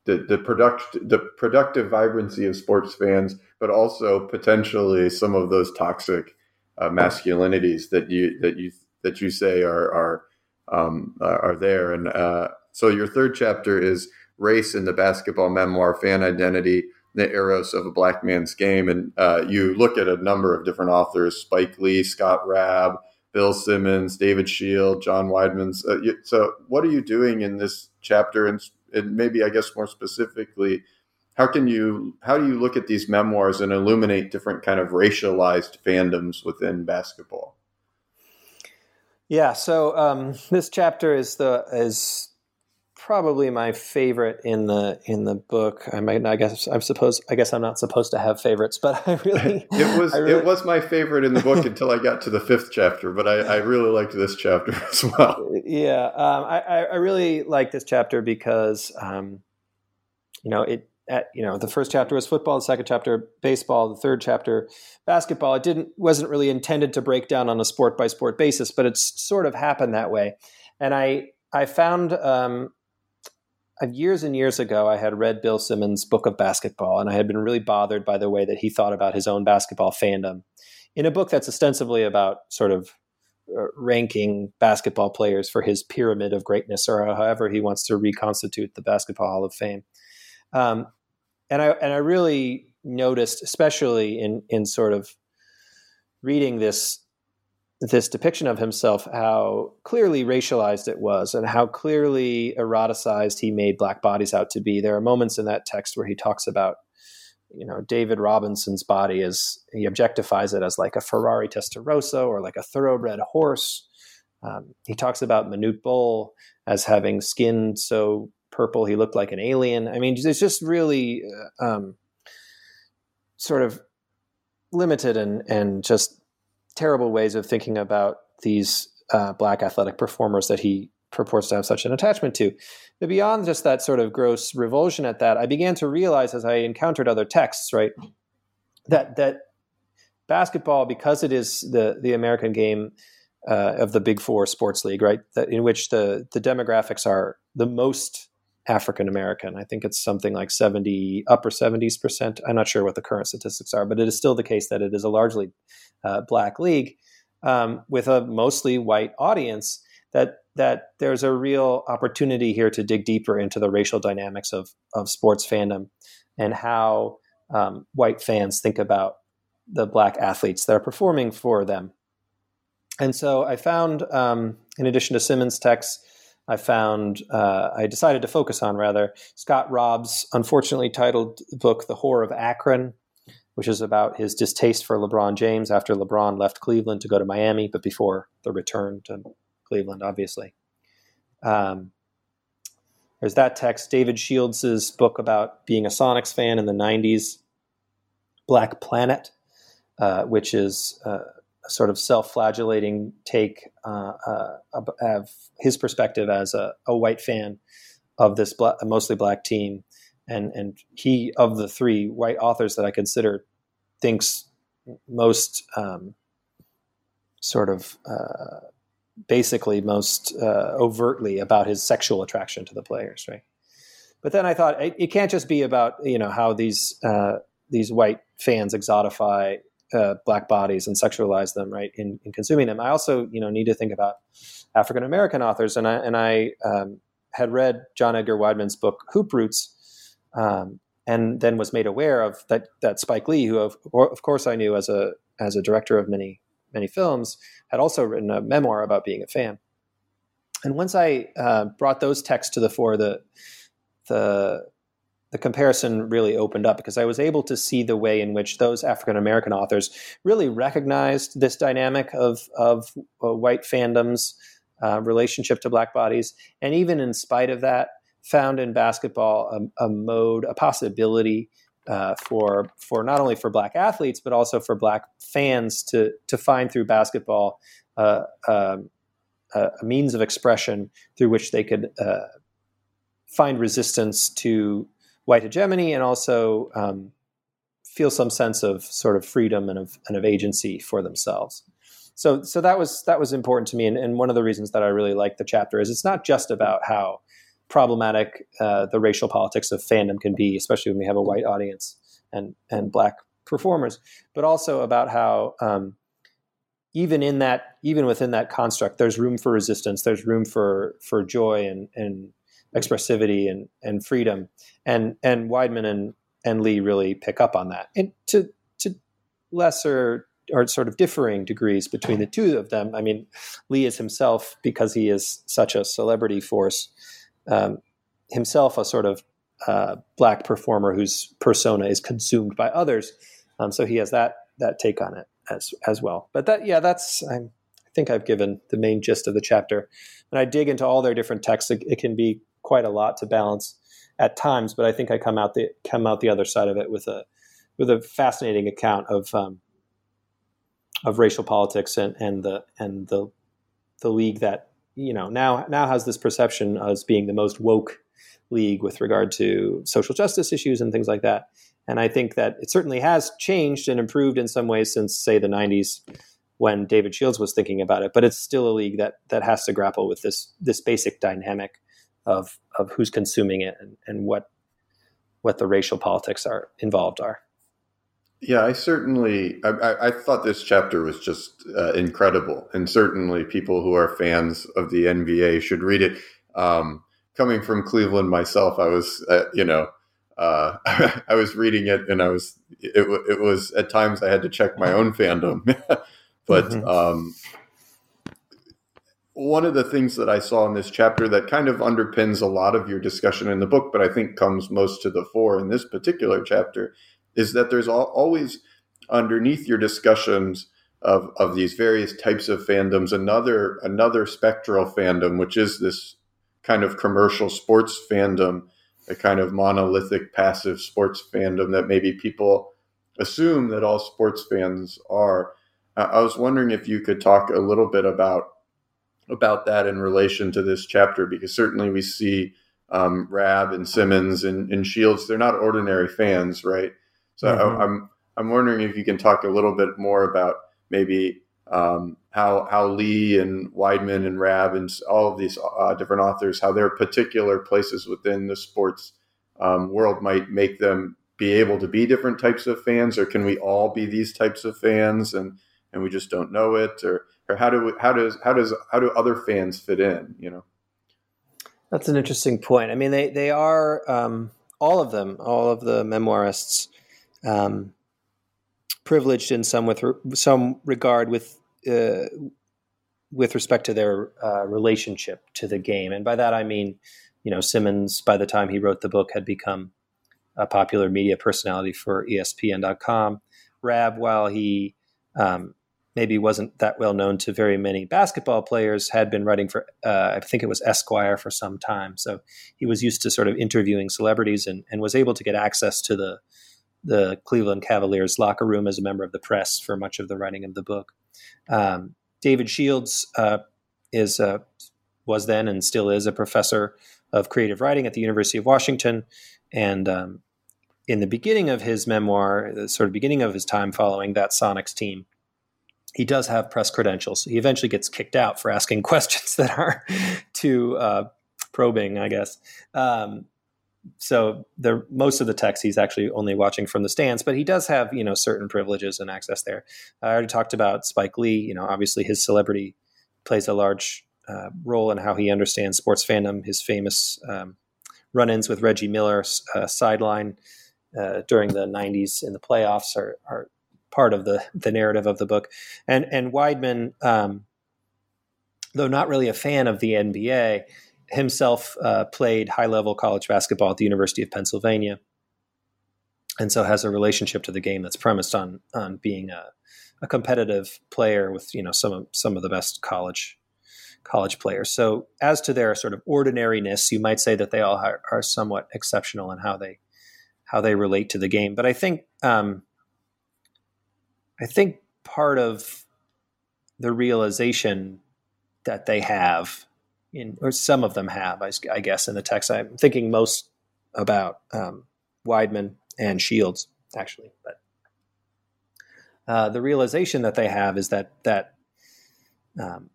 the the product the productive vibrancy of sports fans, but also potentially some of those toxic uh, masculinities that you that you that you say are are um, are there. And uh, so your third chapter is race in the basketball memoir, fan identity, the eros of a black man's game, and uh, you look at a number of different authors: Spike Lee, Scott Raab. Bill Simmons, David Shield, John Wideman's. Uh, so, what are you doing in this chapter, and, and maybe I guess more specifically, how can you how do you look at these memoirs and illuminate different kind of racialized fandoms within basketball? Yeah, so um, this chapter is the is probably my favorite in the in the book. I might, I guess, I'm supposed, I guess I'm not supposed to have favorites, but I really, it was really, it was my favorite in the book until I got to the fifth chapter. But I, I really liked this chapter as well. Yeah, um, I, I really like this chapter because, um, you know, it. At, you know, the first chapter was football, the second chapter baseball, the third chapter basketball. It didn't wasn't really intended to break down on a sport by sport basis, but it's sort of happened that way. And I I found um, years and years ago, I had read Bill Simmons' book of basketball, and I had been really bothered by the way that he thought about his own basketball fandom in a book that's ostensibly about sort of uh, ranking basketball players for his pyramid of greatness, or however he wants to reconstitute the Basketball Hall of Fame. Um, and I and I really noticed, especially in in sort of reading this this depiction of himself, how clearly racialized it was and how clearly eroticized he made black bodies out to be. There are moments in that text where he talks about, you know, David Robinson's body as he objectifies it as like a Ferrari Testarossa or like a thoroughbred horse. Um, he talks about Manute Bol as having skin so purple he looked like an alien. I mean, it's just really uh, um, sort of limited and and just terrible ways of thinking about these uh, black athletic performers that he purports to have such an attachment to. But beyond just that sort of gross revulsion at that, I began to realize as I encountered other texts, right, that that basketball, because it is the the American game uh, of the Big Four sports league, right, that in which the the demographics are the most African American. I think it's something like 70, upper 70s percent. I'm not sure what the current statistics are, but it is still the case that it is a largely uh, black league um, with a mostly white audience. That that there's a real opportunity here to dig deeper into the racial dynamics of of sports fandom and how um, white fans think about the black athletes that are performing for them. And so I found, um, in addition to Simmons' texts, I found uh, I decided to focus on rather Scott Raab's unfortunately titled book "The Whore of Akron," which is about his distaste for LeBron James after LeBron left Cleveland to go to Miami, but before the return to Cleveland, obviously. Um, there's that text. David Shields' book about being a Sonics fan in the '90s, Black Planet, uh, which is uh, sort of self-flagellating take uh, uh of his perspective as a, a white fan of this black, mostly black team, and and he of the three white authors that I consider thinks most um, sort of uh, basically most uh, overtly about his sexual attraction to the players, right? But then I thought it, it can't just be about you know how these uh, these white fans exotify uh, black bodies and sexualize them, right? In, in, consuming them, I also you know need to think about African American authors, and I and I um, had read John Edgar Wideman's book Hoop Roots, um, and then was made aware of that that Spike Lee, who of, of course I knew as a as a director of many many films, had also written a memoir about being a fan. And once I uh, brought those texts to the fore, the the the comparison really opened up because I was able to see the way in which those African American authors really recognized this dynamic of of uh, white fandom's uh, relationship to black bodies, and even in spite of that, found in basketball a, a mode, a possibility uh, for for not only for black athletes but also for black fans to to find through basketball uh, um, a means of expression through which they could uh, find resistance to white hegemony and also um, feel some sense of sort of freedom and of, and of agency for themselves. So, so that was that was important to me, and, and one of the reasons that I really like the chapter is it's not just about how problematic uh, the racial politics of fandom can be, especially when we have a white audience and and black performers, but also about how um, even in that even within that construct, there's room for resistance, there's room for for joy and and expressivity and, and freedom. And and Wideman and, and Lee really pick up on that. And to to lesser or sort of differing degrees between the two of them. I mean, Lee is himself, because he is such a celebrity force, um, himself a sort of uh, black performer whose persona is consumed by others. Um, so he has that that take on it as as well. But that yeah, that's I'm, i think I've given the main gist of the chapter. And I dig into all their different texts. It, it can be quite a lot to balance at times, but I think I come out the come out the other side of it with a with a fascinating account of um, of racial politics and, and the and the the league that you know now now has this perception as being the most woke league with regard to social justice issues and things like that. And I think that it certainly has changed and improved in some ways since, say, the '90s when David Shields was thinking about it. But it's still a league that that has to grapple with this this basic dynamic of of who's consuming it and, and what what the racial politics are involved are. Yeah, I certainly I, I thought this chapter was just uh, incredible, and certainly people who are fans of the NBA should read it. Um, coming from Cleveland myself, I was uh, you know uh, I was reading it, and I was it, it was at times I had to check my own fandom, but mm-hmm. um, one of the things that I saw in this chapter that kind of underpins a lot of your discussion in the book, but I think comes most to the fore in this particular chapter, is that there's always underneath your discussions of, of these various types of fandoms another another spectral fandom, which is this kind of commercial sports fandom, a kind of monolithic passive sports fandom that maybe people assume that all sports fans are. I was wondering if you could talk a little bit about about that in relation to this chapter because certainly we see um, Raab and Simmons and, and, Shields. They're not ordinary fans, right? So mm-hmm. I, am I'm wondering if you can talk a little bit more about maybe um, how how Lee and Wideman and Raab and all of these uh, different authors how their particular places within the sports um, world might make them be able to be different types of fans, or can we all be these types of fans and and we just don't know it, or or how do we, how does how does how do other fans fit in? You know, that's an interesting point. I mean, they they are um, all of them, all of the memoirists, um, privileged in some with some regard with uh, with respect to their uh, relationship to the game, and by that I mean, you know, Simmons by the time he wrote the book had become a popular media personality for ESPN.com. Raab, while he um, maybe wasn't that well known to very many basketball players, had been writing for, uh, I think it was Esquire for some time. So he was used to sort of interviewing celebrities and, and was able to get access to the, the Cleveland Cavaliers locker room as a member of the press for much of the writing of the book. Um, David Shields uh, is uh, was then and still is a professor of creative writing at the University of Washington. And um, in the beginning of his memoir, the sort of beginning of his time following that Sonics team, he does have press credentials. He eventually gets kicked out for asking questions that are too uh, probing, I guess. Um, so most of the text he's actually only watching from the stands, but he does have you know certain privileges and access there. I already talked about Spike Lee. You know, obviously his celebrity plays a large uh, role in how he understands sports fandom. His famous um, run-ins with Reggie Miller uh, sideline uh, during the '90s in the playoffs are, are part of the the narrative of the book. And and Wideman, um, though not really a fan of the NBA, himself uh, played high level college basketball at the University of Pennsylvania, and so has a relationship to the game that's premised on on being a, a competitive player with you know some of some of the best college college players. So as to their sort of ordinariness, you might say that they all are, are somewhat exceptional in how they how they relate to the game. But I think um, I think part of the realization that they have, in, or some of them have, I, I, guess, in the text. I'm thinking most about um, Wideman and Shields, actually, but uh, the realization that they have is that that um,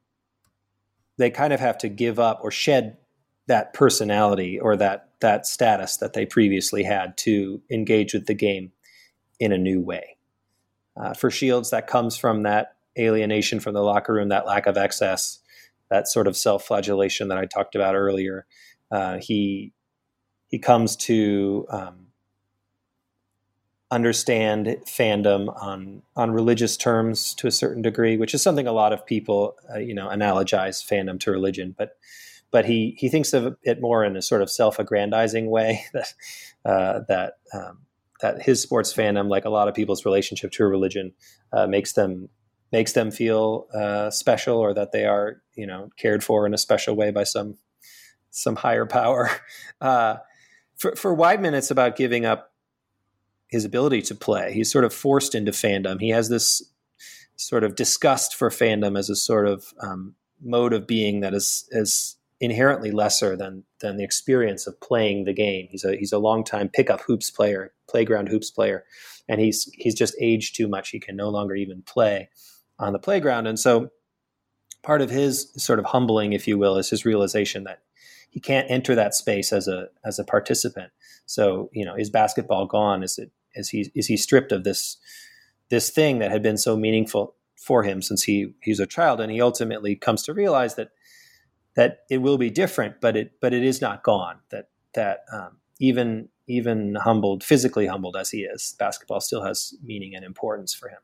they kind of have to give up or shed that personality or that that status that they previously had to engage with the game in a new way. Uh, for Shields, that comes from that alienation from the locker room, that lack of excess, that sort of self-flagellation that I talked about earlier. Uh, he he comes to um, understand fandom on on religious terms to a certain degree, which is something a lot of people uh, you know analogize fandom to religion, but but he he thinks of it more in a sort of self-aggrandizing way that uh, that um, that his sports fandom, like a lot of people's relationship to a religion, uh, makes them makes them feel uh, special or that they are you know cared for in a special way by some some higher power. Uh, for, for Wideman, it's about giving up his ability to play. He's sort of forced into fandom. He has this sort of disgust for fandom as a sort of um, mode of being that is is inherently lesser than than the experience of playing the game. He's a he's a long time pickup hoops player, playground hoops player, and he's he's just aged too much. He can no longer even play on the playground, and so part of his sort of humbling, if you will, is his realization that he can't enter that space as a as a participant. So you know, is basketball gone? Is it is he is he stripped of this this thing that had been so meaningful for him since he he's a child, and he ultimately comes to realize that that it will be different, but it but it is not gone. That that um, even even humbled, physically humbled as he is, basketball still has meaning and importance for him.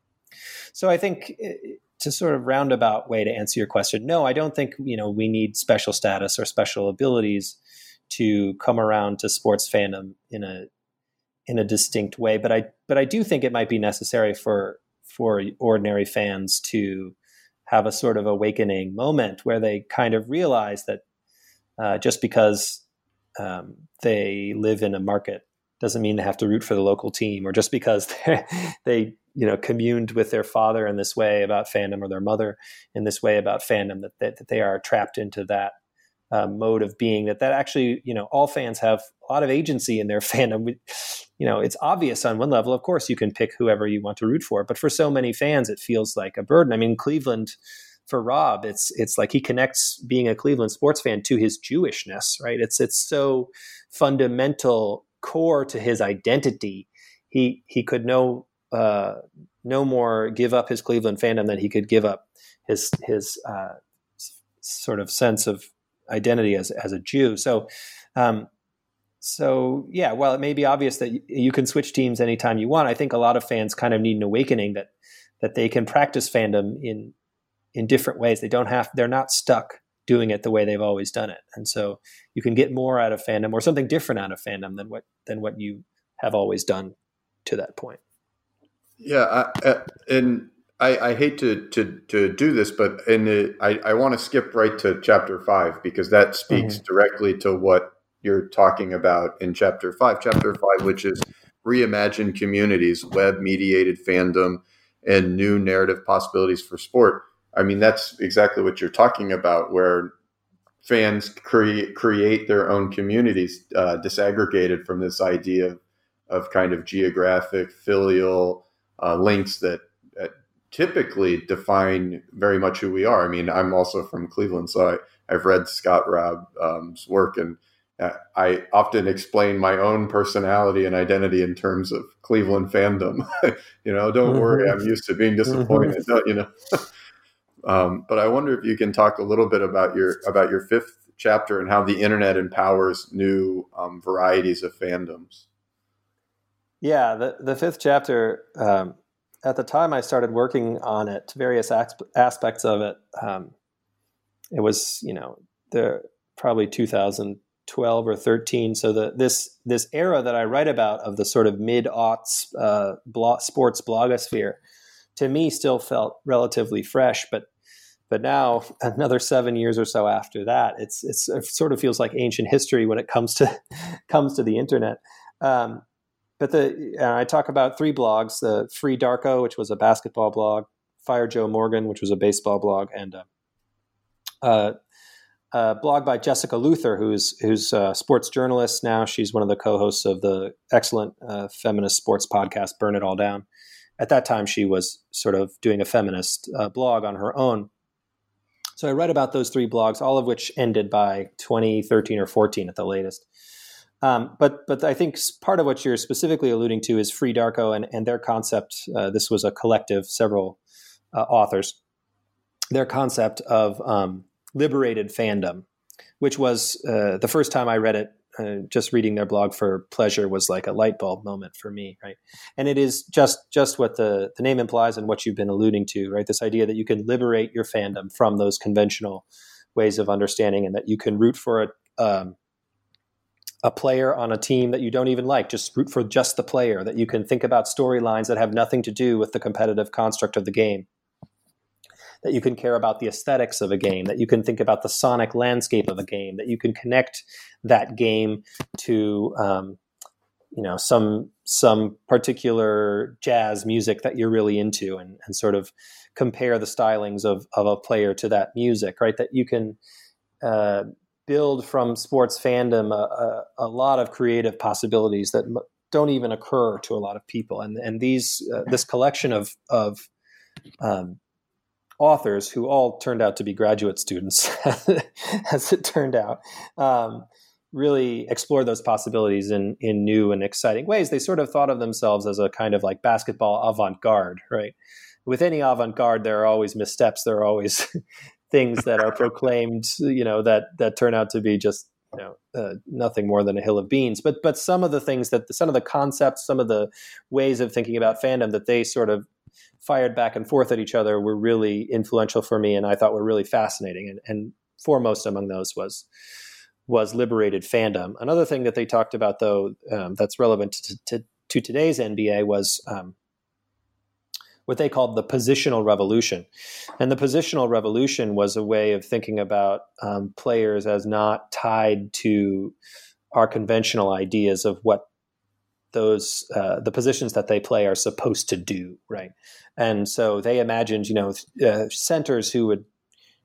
So I think eh, to sort of roundabout way to answer your question, no, I don't think you know we need special status or special abilities to come around to sports fandom in a in a distinct way. But I but I do think it might be necessary for for ordinary fans to have a sort of awakening moment where they kind of realize that uh, just because um, they live in a market doesn't mean they have to root for the local team, or just because they you know communed with their father in this way about fandom or their mother in this way about fandom that that, that they are trapped into that uh, mode of being that that actually you know all fans have a lot of agency in their fandom. You know it's obvious on one level of course you can pick whoever you want to root for but for so many fans it feels like a burden. I mean cleveland for Raab it's it's like he connects being a cleveland sports fan to his jewishness right? It's it's so fundamental core to his identity. He he could no uh, no more give up his cleveland fandom than he could give up his his uh, sort of sense of identity as as a jew so um, so yeah, while it may be obvious that you can switch teams anytime you want, I think a lot of fans kind of need an awakening that that they can practice fandom in in different ways. They don't have they're not stuck doing it the way they've always done it, and so you can get more out of fandom or something different out of fandom than what than what you have always done to that point. Yeah, I, and I, I, hate to, to to do this, but in the, I I want to skip right to chapter five because that speaks mm-hmm. directly to what you're talking about in chapter five. Chapter five, which is reimagine communities, web mediated fandom, and new narrative possibilities for sport. I mean, that's exactly what you're talking about, where fans create create their own communities, uh, disaggregated from this idea of, of kind of geographic filial uh, links that, typically define very much who we are. I mean, I'm also from Cleveland, so I, have read Scott Raab's um, work and I often explain my own personality and identity in terms of Cleveland fandom. you know, don't mm-hmm. worry, I'm used to being disappointed. Mm-hmm. You know, um, but I wonder if you can talk a little bit about your about your fifth chapter and how the internet empowers new um, varieties of fandoms. Yeah, the the fifth chapter. Um, at the time I started working on it, various aspects of it. Um, it was, you know, the probably 2012 or 13 so the this this era that i write about of the sort of mid aughts uh, blog, sports blogosphere to me still felt relatively fresh but but now another seven years or so after that it's, it's it sort of feels like ancient history when it comes to comes to the internet um, but the i talk about three blogs the free darko which was a basketball blog fire joe morgan which was a baseball blog and uh, uh, a blog by Jessica Luther, who's who's a sports journalist now. She's one of the co-hosts of the excellent uh, feminist sports podcast "Burn It All Down." At that time, she was sort of doing a feminist uh, blog on her own. So I read about those three blogs, all of which ended by 2013 or 14 at the latest. Um, but but I think part of what you're specifically alluding to is Free Darko and, and their concept. Uh, this was a collective, several uh, authors. Their concept of um, liberated fandom, which was uh, the first time I read it. Uh, just reading their blog for pleasure was like a light bulb moment for me, right? And it is just just what the the name implies and what you've been alluding to, right? This idea that you can liberate your fandom from those conventional ways of understanding, and that you can root for a um, a player on a team that you don't even like, just root for just the player. That you can think about storylines that have nothing to do with the competitive construct of the game that you can care about the aesthetics of a game, that you can think about the sonic landscape of a game, that you can connect that game to um, you know some some particular jazz music that you're really into and, and sort of compare the stylings of, of a player to that music right that you can uh, build from sports fandom a, a, a, lot of creative possibilities that don't even occur to a lot of people and and these uh, this collection of of um, authors who all turned out to be graduate students, as it turned out, um, really explored those possibilities in in new and exciting ways. They sort of thought of themselves as a kind of like basketball avant garde, right? With any avant garde, there are always missteps. There are always things that are proclaimed, you know, that that turn out to be just you know uh, nothing more than a hill of beans. But but some of the things that some of the concepts, some of the ways of thinking about fandom that they sort of fired back and forth at each other were really influential for me and I thought were really fascinating. And, and foremost among those was was liberated fandom. Another thing that they talked about, though, um, that's relevant to, to, to, today's NBA was um, what they called the positional revolution. And the positional revolution was a way of thinking about um, players as not tied to our conventional ideas of what those uh, the positions that they play are supposed to do, right? And so they imagined, you know, uh, centers who would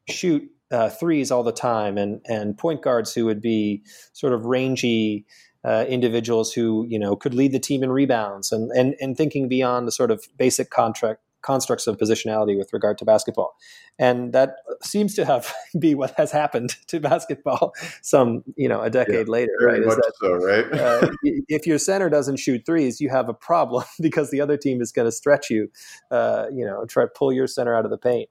shoot uh, threes all the time, and and point guards who would be sort of rangy uh, individuals who you know could lead the team in rebounds, and and and thinking beyond the sort of basic contract constructs of positionality with regard to basketball. And that seems to have be what has happened to basketball some, you know, a decade yeah, later, right? That, so, right? uh, if your center doesn't shoot threes, you have a problem because the other team is going to stretch you, uh, you know, try to pull your center out of the paint,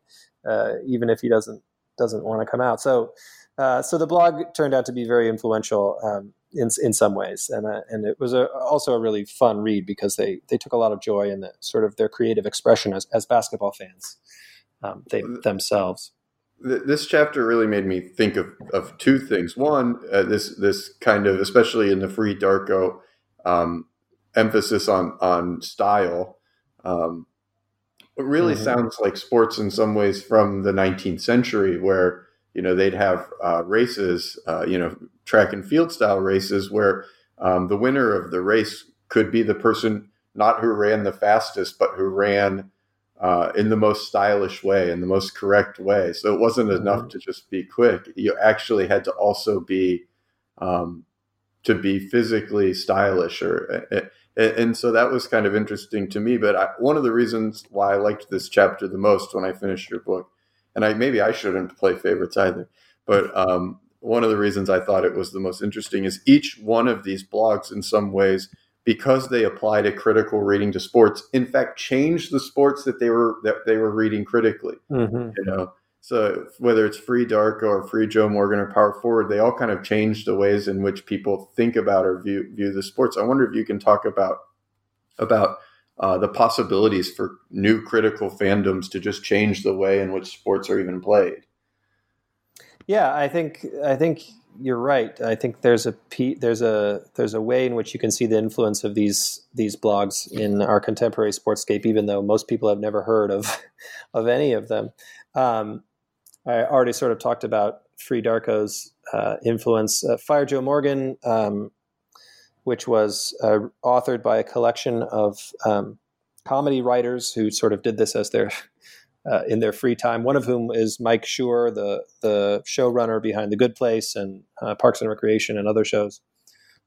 uh, even if he doesn't doesn't want to come out. So, uh, so the blog turned out to be very influential um, in in some ways, and uh, and it was a, also a really fun read because they they took a lot of joy in the sort of their creative expression as as basketball fans. um, they themselves. This chapter really made me think of, of two things. One, uh, this this kind of, especially in the free Darko, um, emphasis on on style. Um, it really mm-hmm. sounds like sports in some ways from the 19th century, where you know they'd have uh, races, uh, you know, track and field style races, where um, the winner of the race could be the person not who ran the fastest, but who ran uh, in the most stylish way, in the most correct way. So it wasn't mm-hmm. enough to just be quick. You actually had to also be um, to be physically stylish, or and so that was kind of interesting to me. But I, one of the reasons why I liked this chapter the most when I finished your book, and I maybe I shouldn't play favorites either, but um, one of the reasons I thought it was the most interesting is each one of these blogs, in some ways, because they applied a critical reading to sports, in fact, changed the sports that they were that they were reading critically. Mm-hmm. You know, so whether it's free Darko or free Joe Morgan or Power Forward, they all kind of changed the ways in which people think about or view view the sports. I wonder if you can talk about about uh, the possibilities for new critical fandoms to just change the way in which sports are even played. Yeah, I think I think you're right. I think there's a there's a there's a way in which you can see the influence of these these blogs in our contemporary sportscape, even though most people have never heard of of any of them. Um, I already sort of talked about Free Darko's uh, influence. Uh, Fire Joe Morgan, um, which was uh, authored by a collection of um, comedy writers who sort of did this as their uh, in their free time. One of whom is Mike Schur, the the showrunner behind The Good Place and uh, Parks and Recreation and other shows,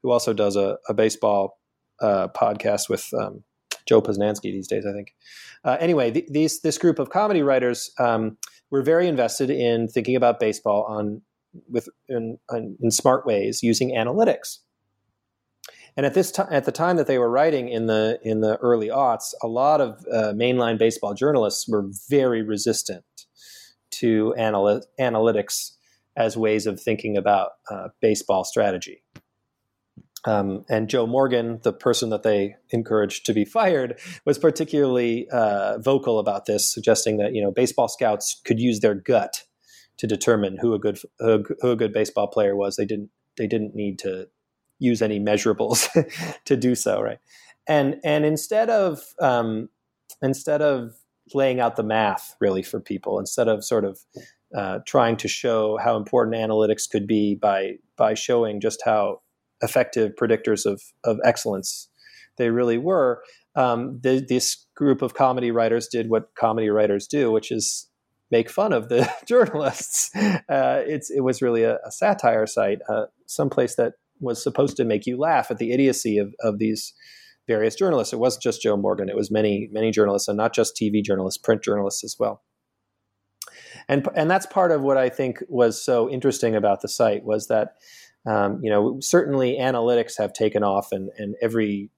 who also does a, a baseball uh, podcast with um, Joe Posnanski these days, I think. Uh, anyway, th- these this group of comedy writers um, were very invested in thinking about baseball on with in, in smart ways using analytics. And at this time, at the time that they were writing in the in the early aughts, a lot of uh, mainline baseball journalists were very resistant to anal- analytics as ways of thinking about uh, baseball strategy. Um, and Joe Morgan, the person that they encouraged to be fired, was particularly uh, vocal about this, suggesting that you know baseball scouts could use their gut to determine who a good who a good baseball player was. They didn't they didn't need to use any measurables to do so, right? And and instead of um, instead of laying out the math really for people, instead of sort of uh, trying to show how important analytics could be by by showing just how effective predictors of of excellence they really were. Um, the, this group of comedy writers did what comedy writers do, which is make fun of the journalists. Uh, it's it was really a, a satire site, uh, someplace that was supposed to make you laugh at the idiocy of, of these various journalists. It wasn't just Joe Morgan; it was many many journalists, and not just TV journalists, print journalists as well. And and that's part of what I think was so interesting about the site was that um, you know certainly analytics have taken off, and and every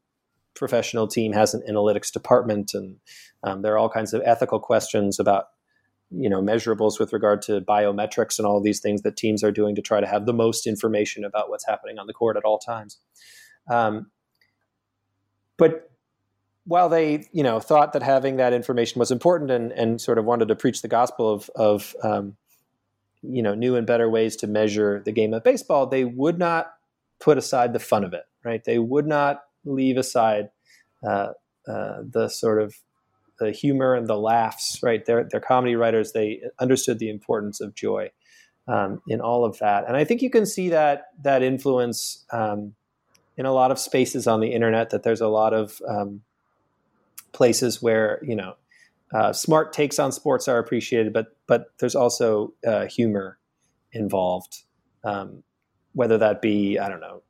professional team has an analytics department, and um, there are all kinds of ethical questions about you know measurables with regard to biometrics and all these things that teams are doing to try to have the most information about what's happening on the court at all times. Um, but while they you know thought that having that information was important and, and sort of wanted to preach the gospel of, of um, you know new and better ways to measure the game of baseball, they would not put aside the fun of it. Right? They would not leave aside uh, uh, the sort of the humor and the laughs, right? They're, they're comedy writers. They understood the importance of joy um, in all of that. And I think you can see that, that influence um, in a lot of spaces on the internet, that there's a lot of um, places where, you know, uh, smart takes on sports are appreciated, but, but there's also uh, humor involved. Um, whether that be, I don't know,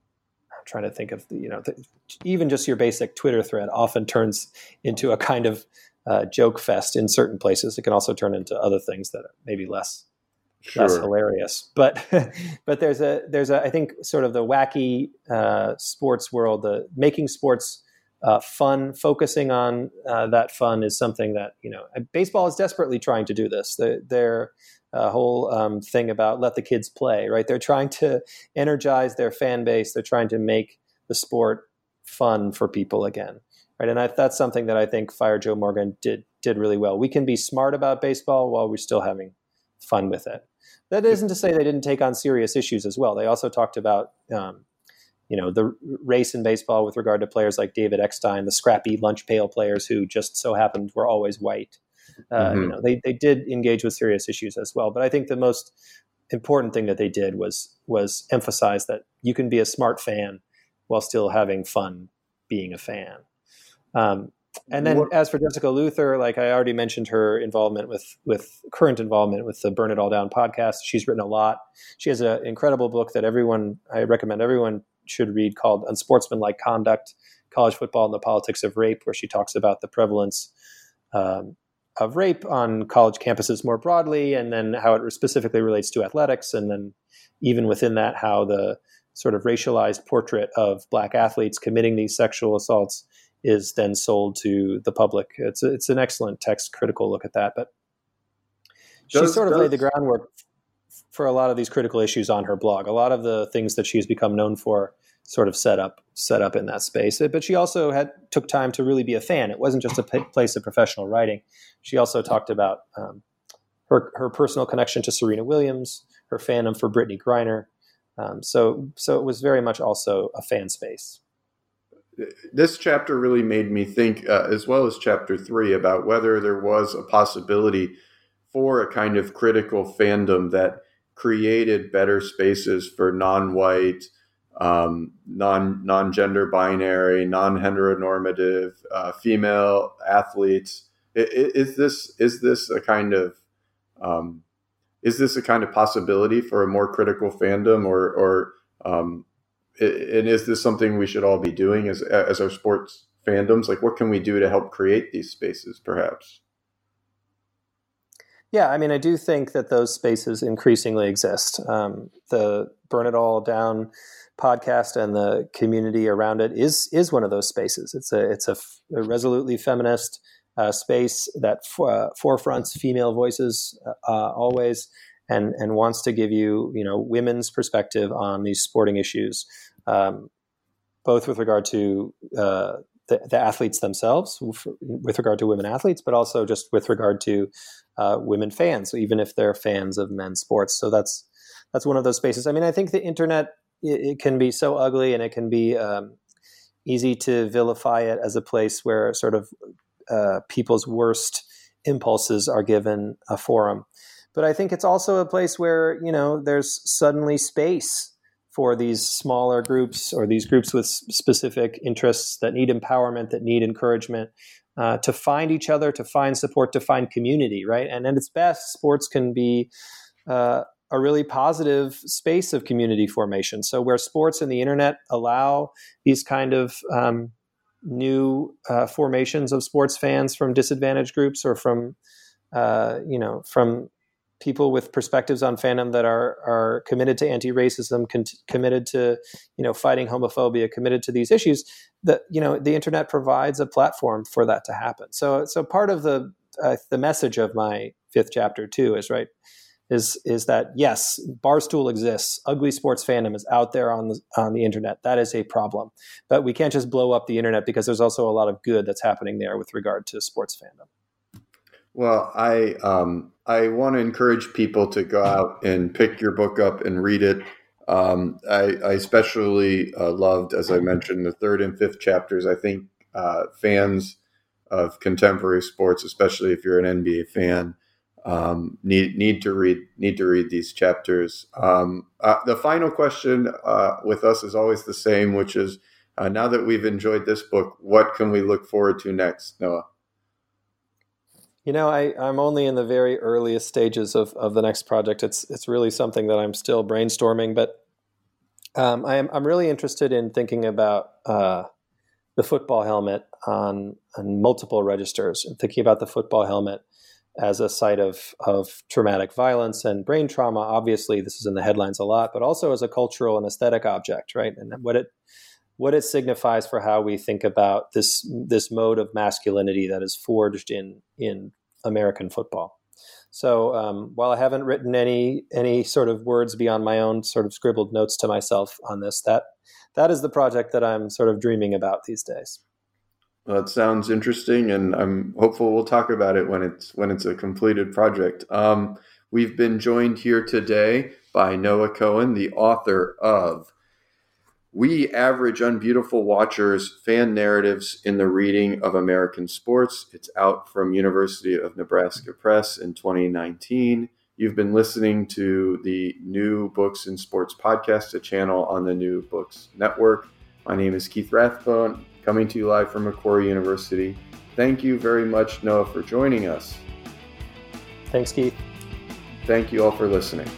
I'm trying to think of you know, the, even just your basic Twitter thread often turns into a kind of uh, joke fest in certain places. It can also turn into other things that are maybe less sure. less hilarious. But but there's a there's a I think sort of the wacky uh, sports world, the making sports uh, fun, focusing on uh, that fun is something that you know baseball is desperately trying to do this. The, their uh, whole um, thing about let the kids play, right? They're trying to energize their fan base. They're trying to make the sport fun for people again right? And I, that's something that I think Fire Joe Morgan did did really well. We can be smart about baseball while we're still having fun with it. That isn't to say they didn't take on serious issues as well. They also talked about, um, you know, the race in baseball with regard to players like David Eckstein, the scrappy lunch pail players who just so happened were always white. Uh, mm-hmm. You know, they they did engage with serious issues as well. But I think the most important thing that they did was was emphasize that you can be a smart fan while still having fun being a fan. Um, and then what, as for Jessica Luther, like I already mentioned her involvement with with current involvement with the Burn It All Down podcast. She's written a lot. She has an incredible book that everyone I recommend everyone should read called Unsportsmanlike Conduct: College Football and the Politics of Rape, where she talks about the prevalence um, of rape on college campuses more broadly, and then how it specifically relates to athletics, and then even within that, how the sort of racialized portrait of black athletes committing these sexual assaults is then sold to the public. It's a, it's an excellent text critical look at that, but does, she sort of does, laid the groundwork for a lot of these critical issues on her blog. A lot of the things that she's become known for sort of set up set up in that space. But she also had took time to really be a fan. It wasn't just a p- place of professional writing. She also talked about um, her her personal connection to Serena Williams, her fandom for Brittney Griner. Um, so so it was very much also a fan space. This chapter really made me think, uh, as well as chapter three, about whether there was a possibility for a kind of critical fandom that created better spaces for non-white um, non non gender binary, non heteronormative uh, female athletes. Is, this is this a kind of um, is this a kind of possibility for a more critical fandom, or or um, and is this something we should all be doing as as our sports fandoms? Like, what can we do to help create these spaces, perhaps? Yeah, I mean, I do think that those spaces increasingly exist. Um, the burn it all down podcast and the community around it is is one of those spaces. It's a it's a, a resolutely feminist uh, space that uh, forefronts female voices uh, always, and and wants to give you you know women's perspective on these sporting issues, um, both with regard to uh, the, the, athletes themselves, with regard to women athletes, but also just with regard to uh, women fans, even if they're fans of men's sports. So that's that's one of those spaces. I mean, I think the internet it, it can be so ugly and it can be um, easy to vilify it as a place where sort of uh, people's worst impulses are given a forum. But I think it's also a place where you know there's suddenly space for these smaller groups or these groups with specific interests that need empowerment, that need encouragement, uh, to find each other, to find support, to find community, right? And at its best, sports can be uh, a really positive space of community formation. So where sports and the internet allow these kind of um, new uh, formations of sports fans from disadvantaged groups or from uh, you know from people with perspectives on fandom that are are committed to anti-racism, con- committed to you know fighting homophobia, committed to these issues. That you know the internet provides a platform for that to happen. So so part of the uh, the message of my fifth chapter too is right is is that yes, Barstool exists. Ugly sports fandom is out there on the on the internet. That is a problem. But we can't just blow up the internet because there's also a lot of good that's happening there with regard to sports fandom. Well, I um, I want to encourage people to go out and pick your book up and read it. Um, I, I, especially uh, loved, as I mentioned, the third and fifth chapters. I think uh, fans of contemporary sports, especially if you're an NBA fan, um, need need to read need to read these chapters. Um, uh, the final question uh, with us is always the same, which is uh, now that we've enjoyed this book, what can we look forward to next, Noah? You know, I, I'm only in the very earliest stages of, of the next project. It's it's really something that I'm still brainstorming, but um, I am I'm really interested in thinking about uh, the football helmet on on multiple registers and thinking about the football helmet as a site of, of traumatic violence and brain trauma. Obviously, this is in the headlines a lot, but also as a cultural and aesthetic object, right? And what it what it signifies for how we think about this this mode of masculinity that is forged in in American football. So um, while I haven't written any any sort of words beyond my own sort of scribbled notes to myself on this, that that is the project that I'm sort of dreaming about these days. Well, it sounds interesting, and I'm hopeful we'll talk about it when it's when it's a completed project. Um, we've been joined here today by Noah Cohan, the author of "We Average Unbeautiful Watchers: Fan Narratives in the Reading of American Sports." It's out from University of Nebraska Press in 2019. You've been listening to the New Books in Sports podcast, a channel on the New Books Network. My name is Keith Rathbone coming to you live from Macquarie University. Thank you very much, Noah, for joining us. Thanks, Keith. Thank you all for listening.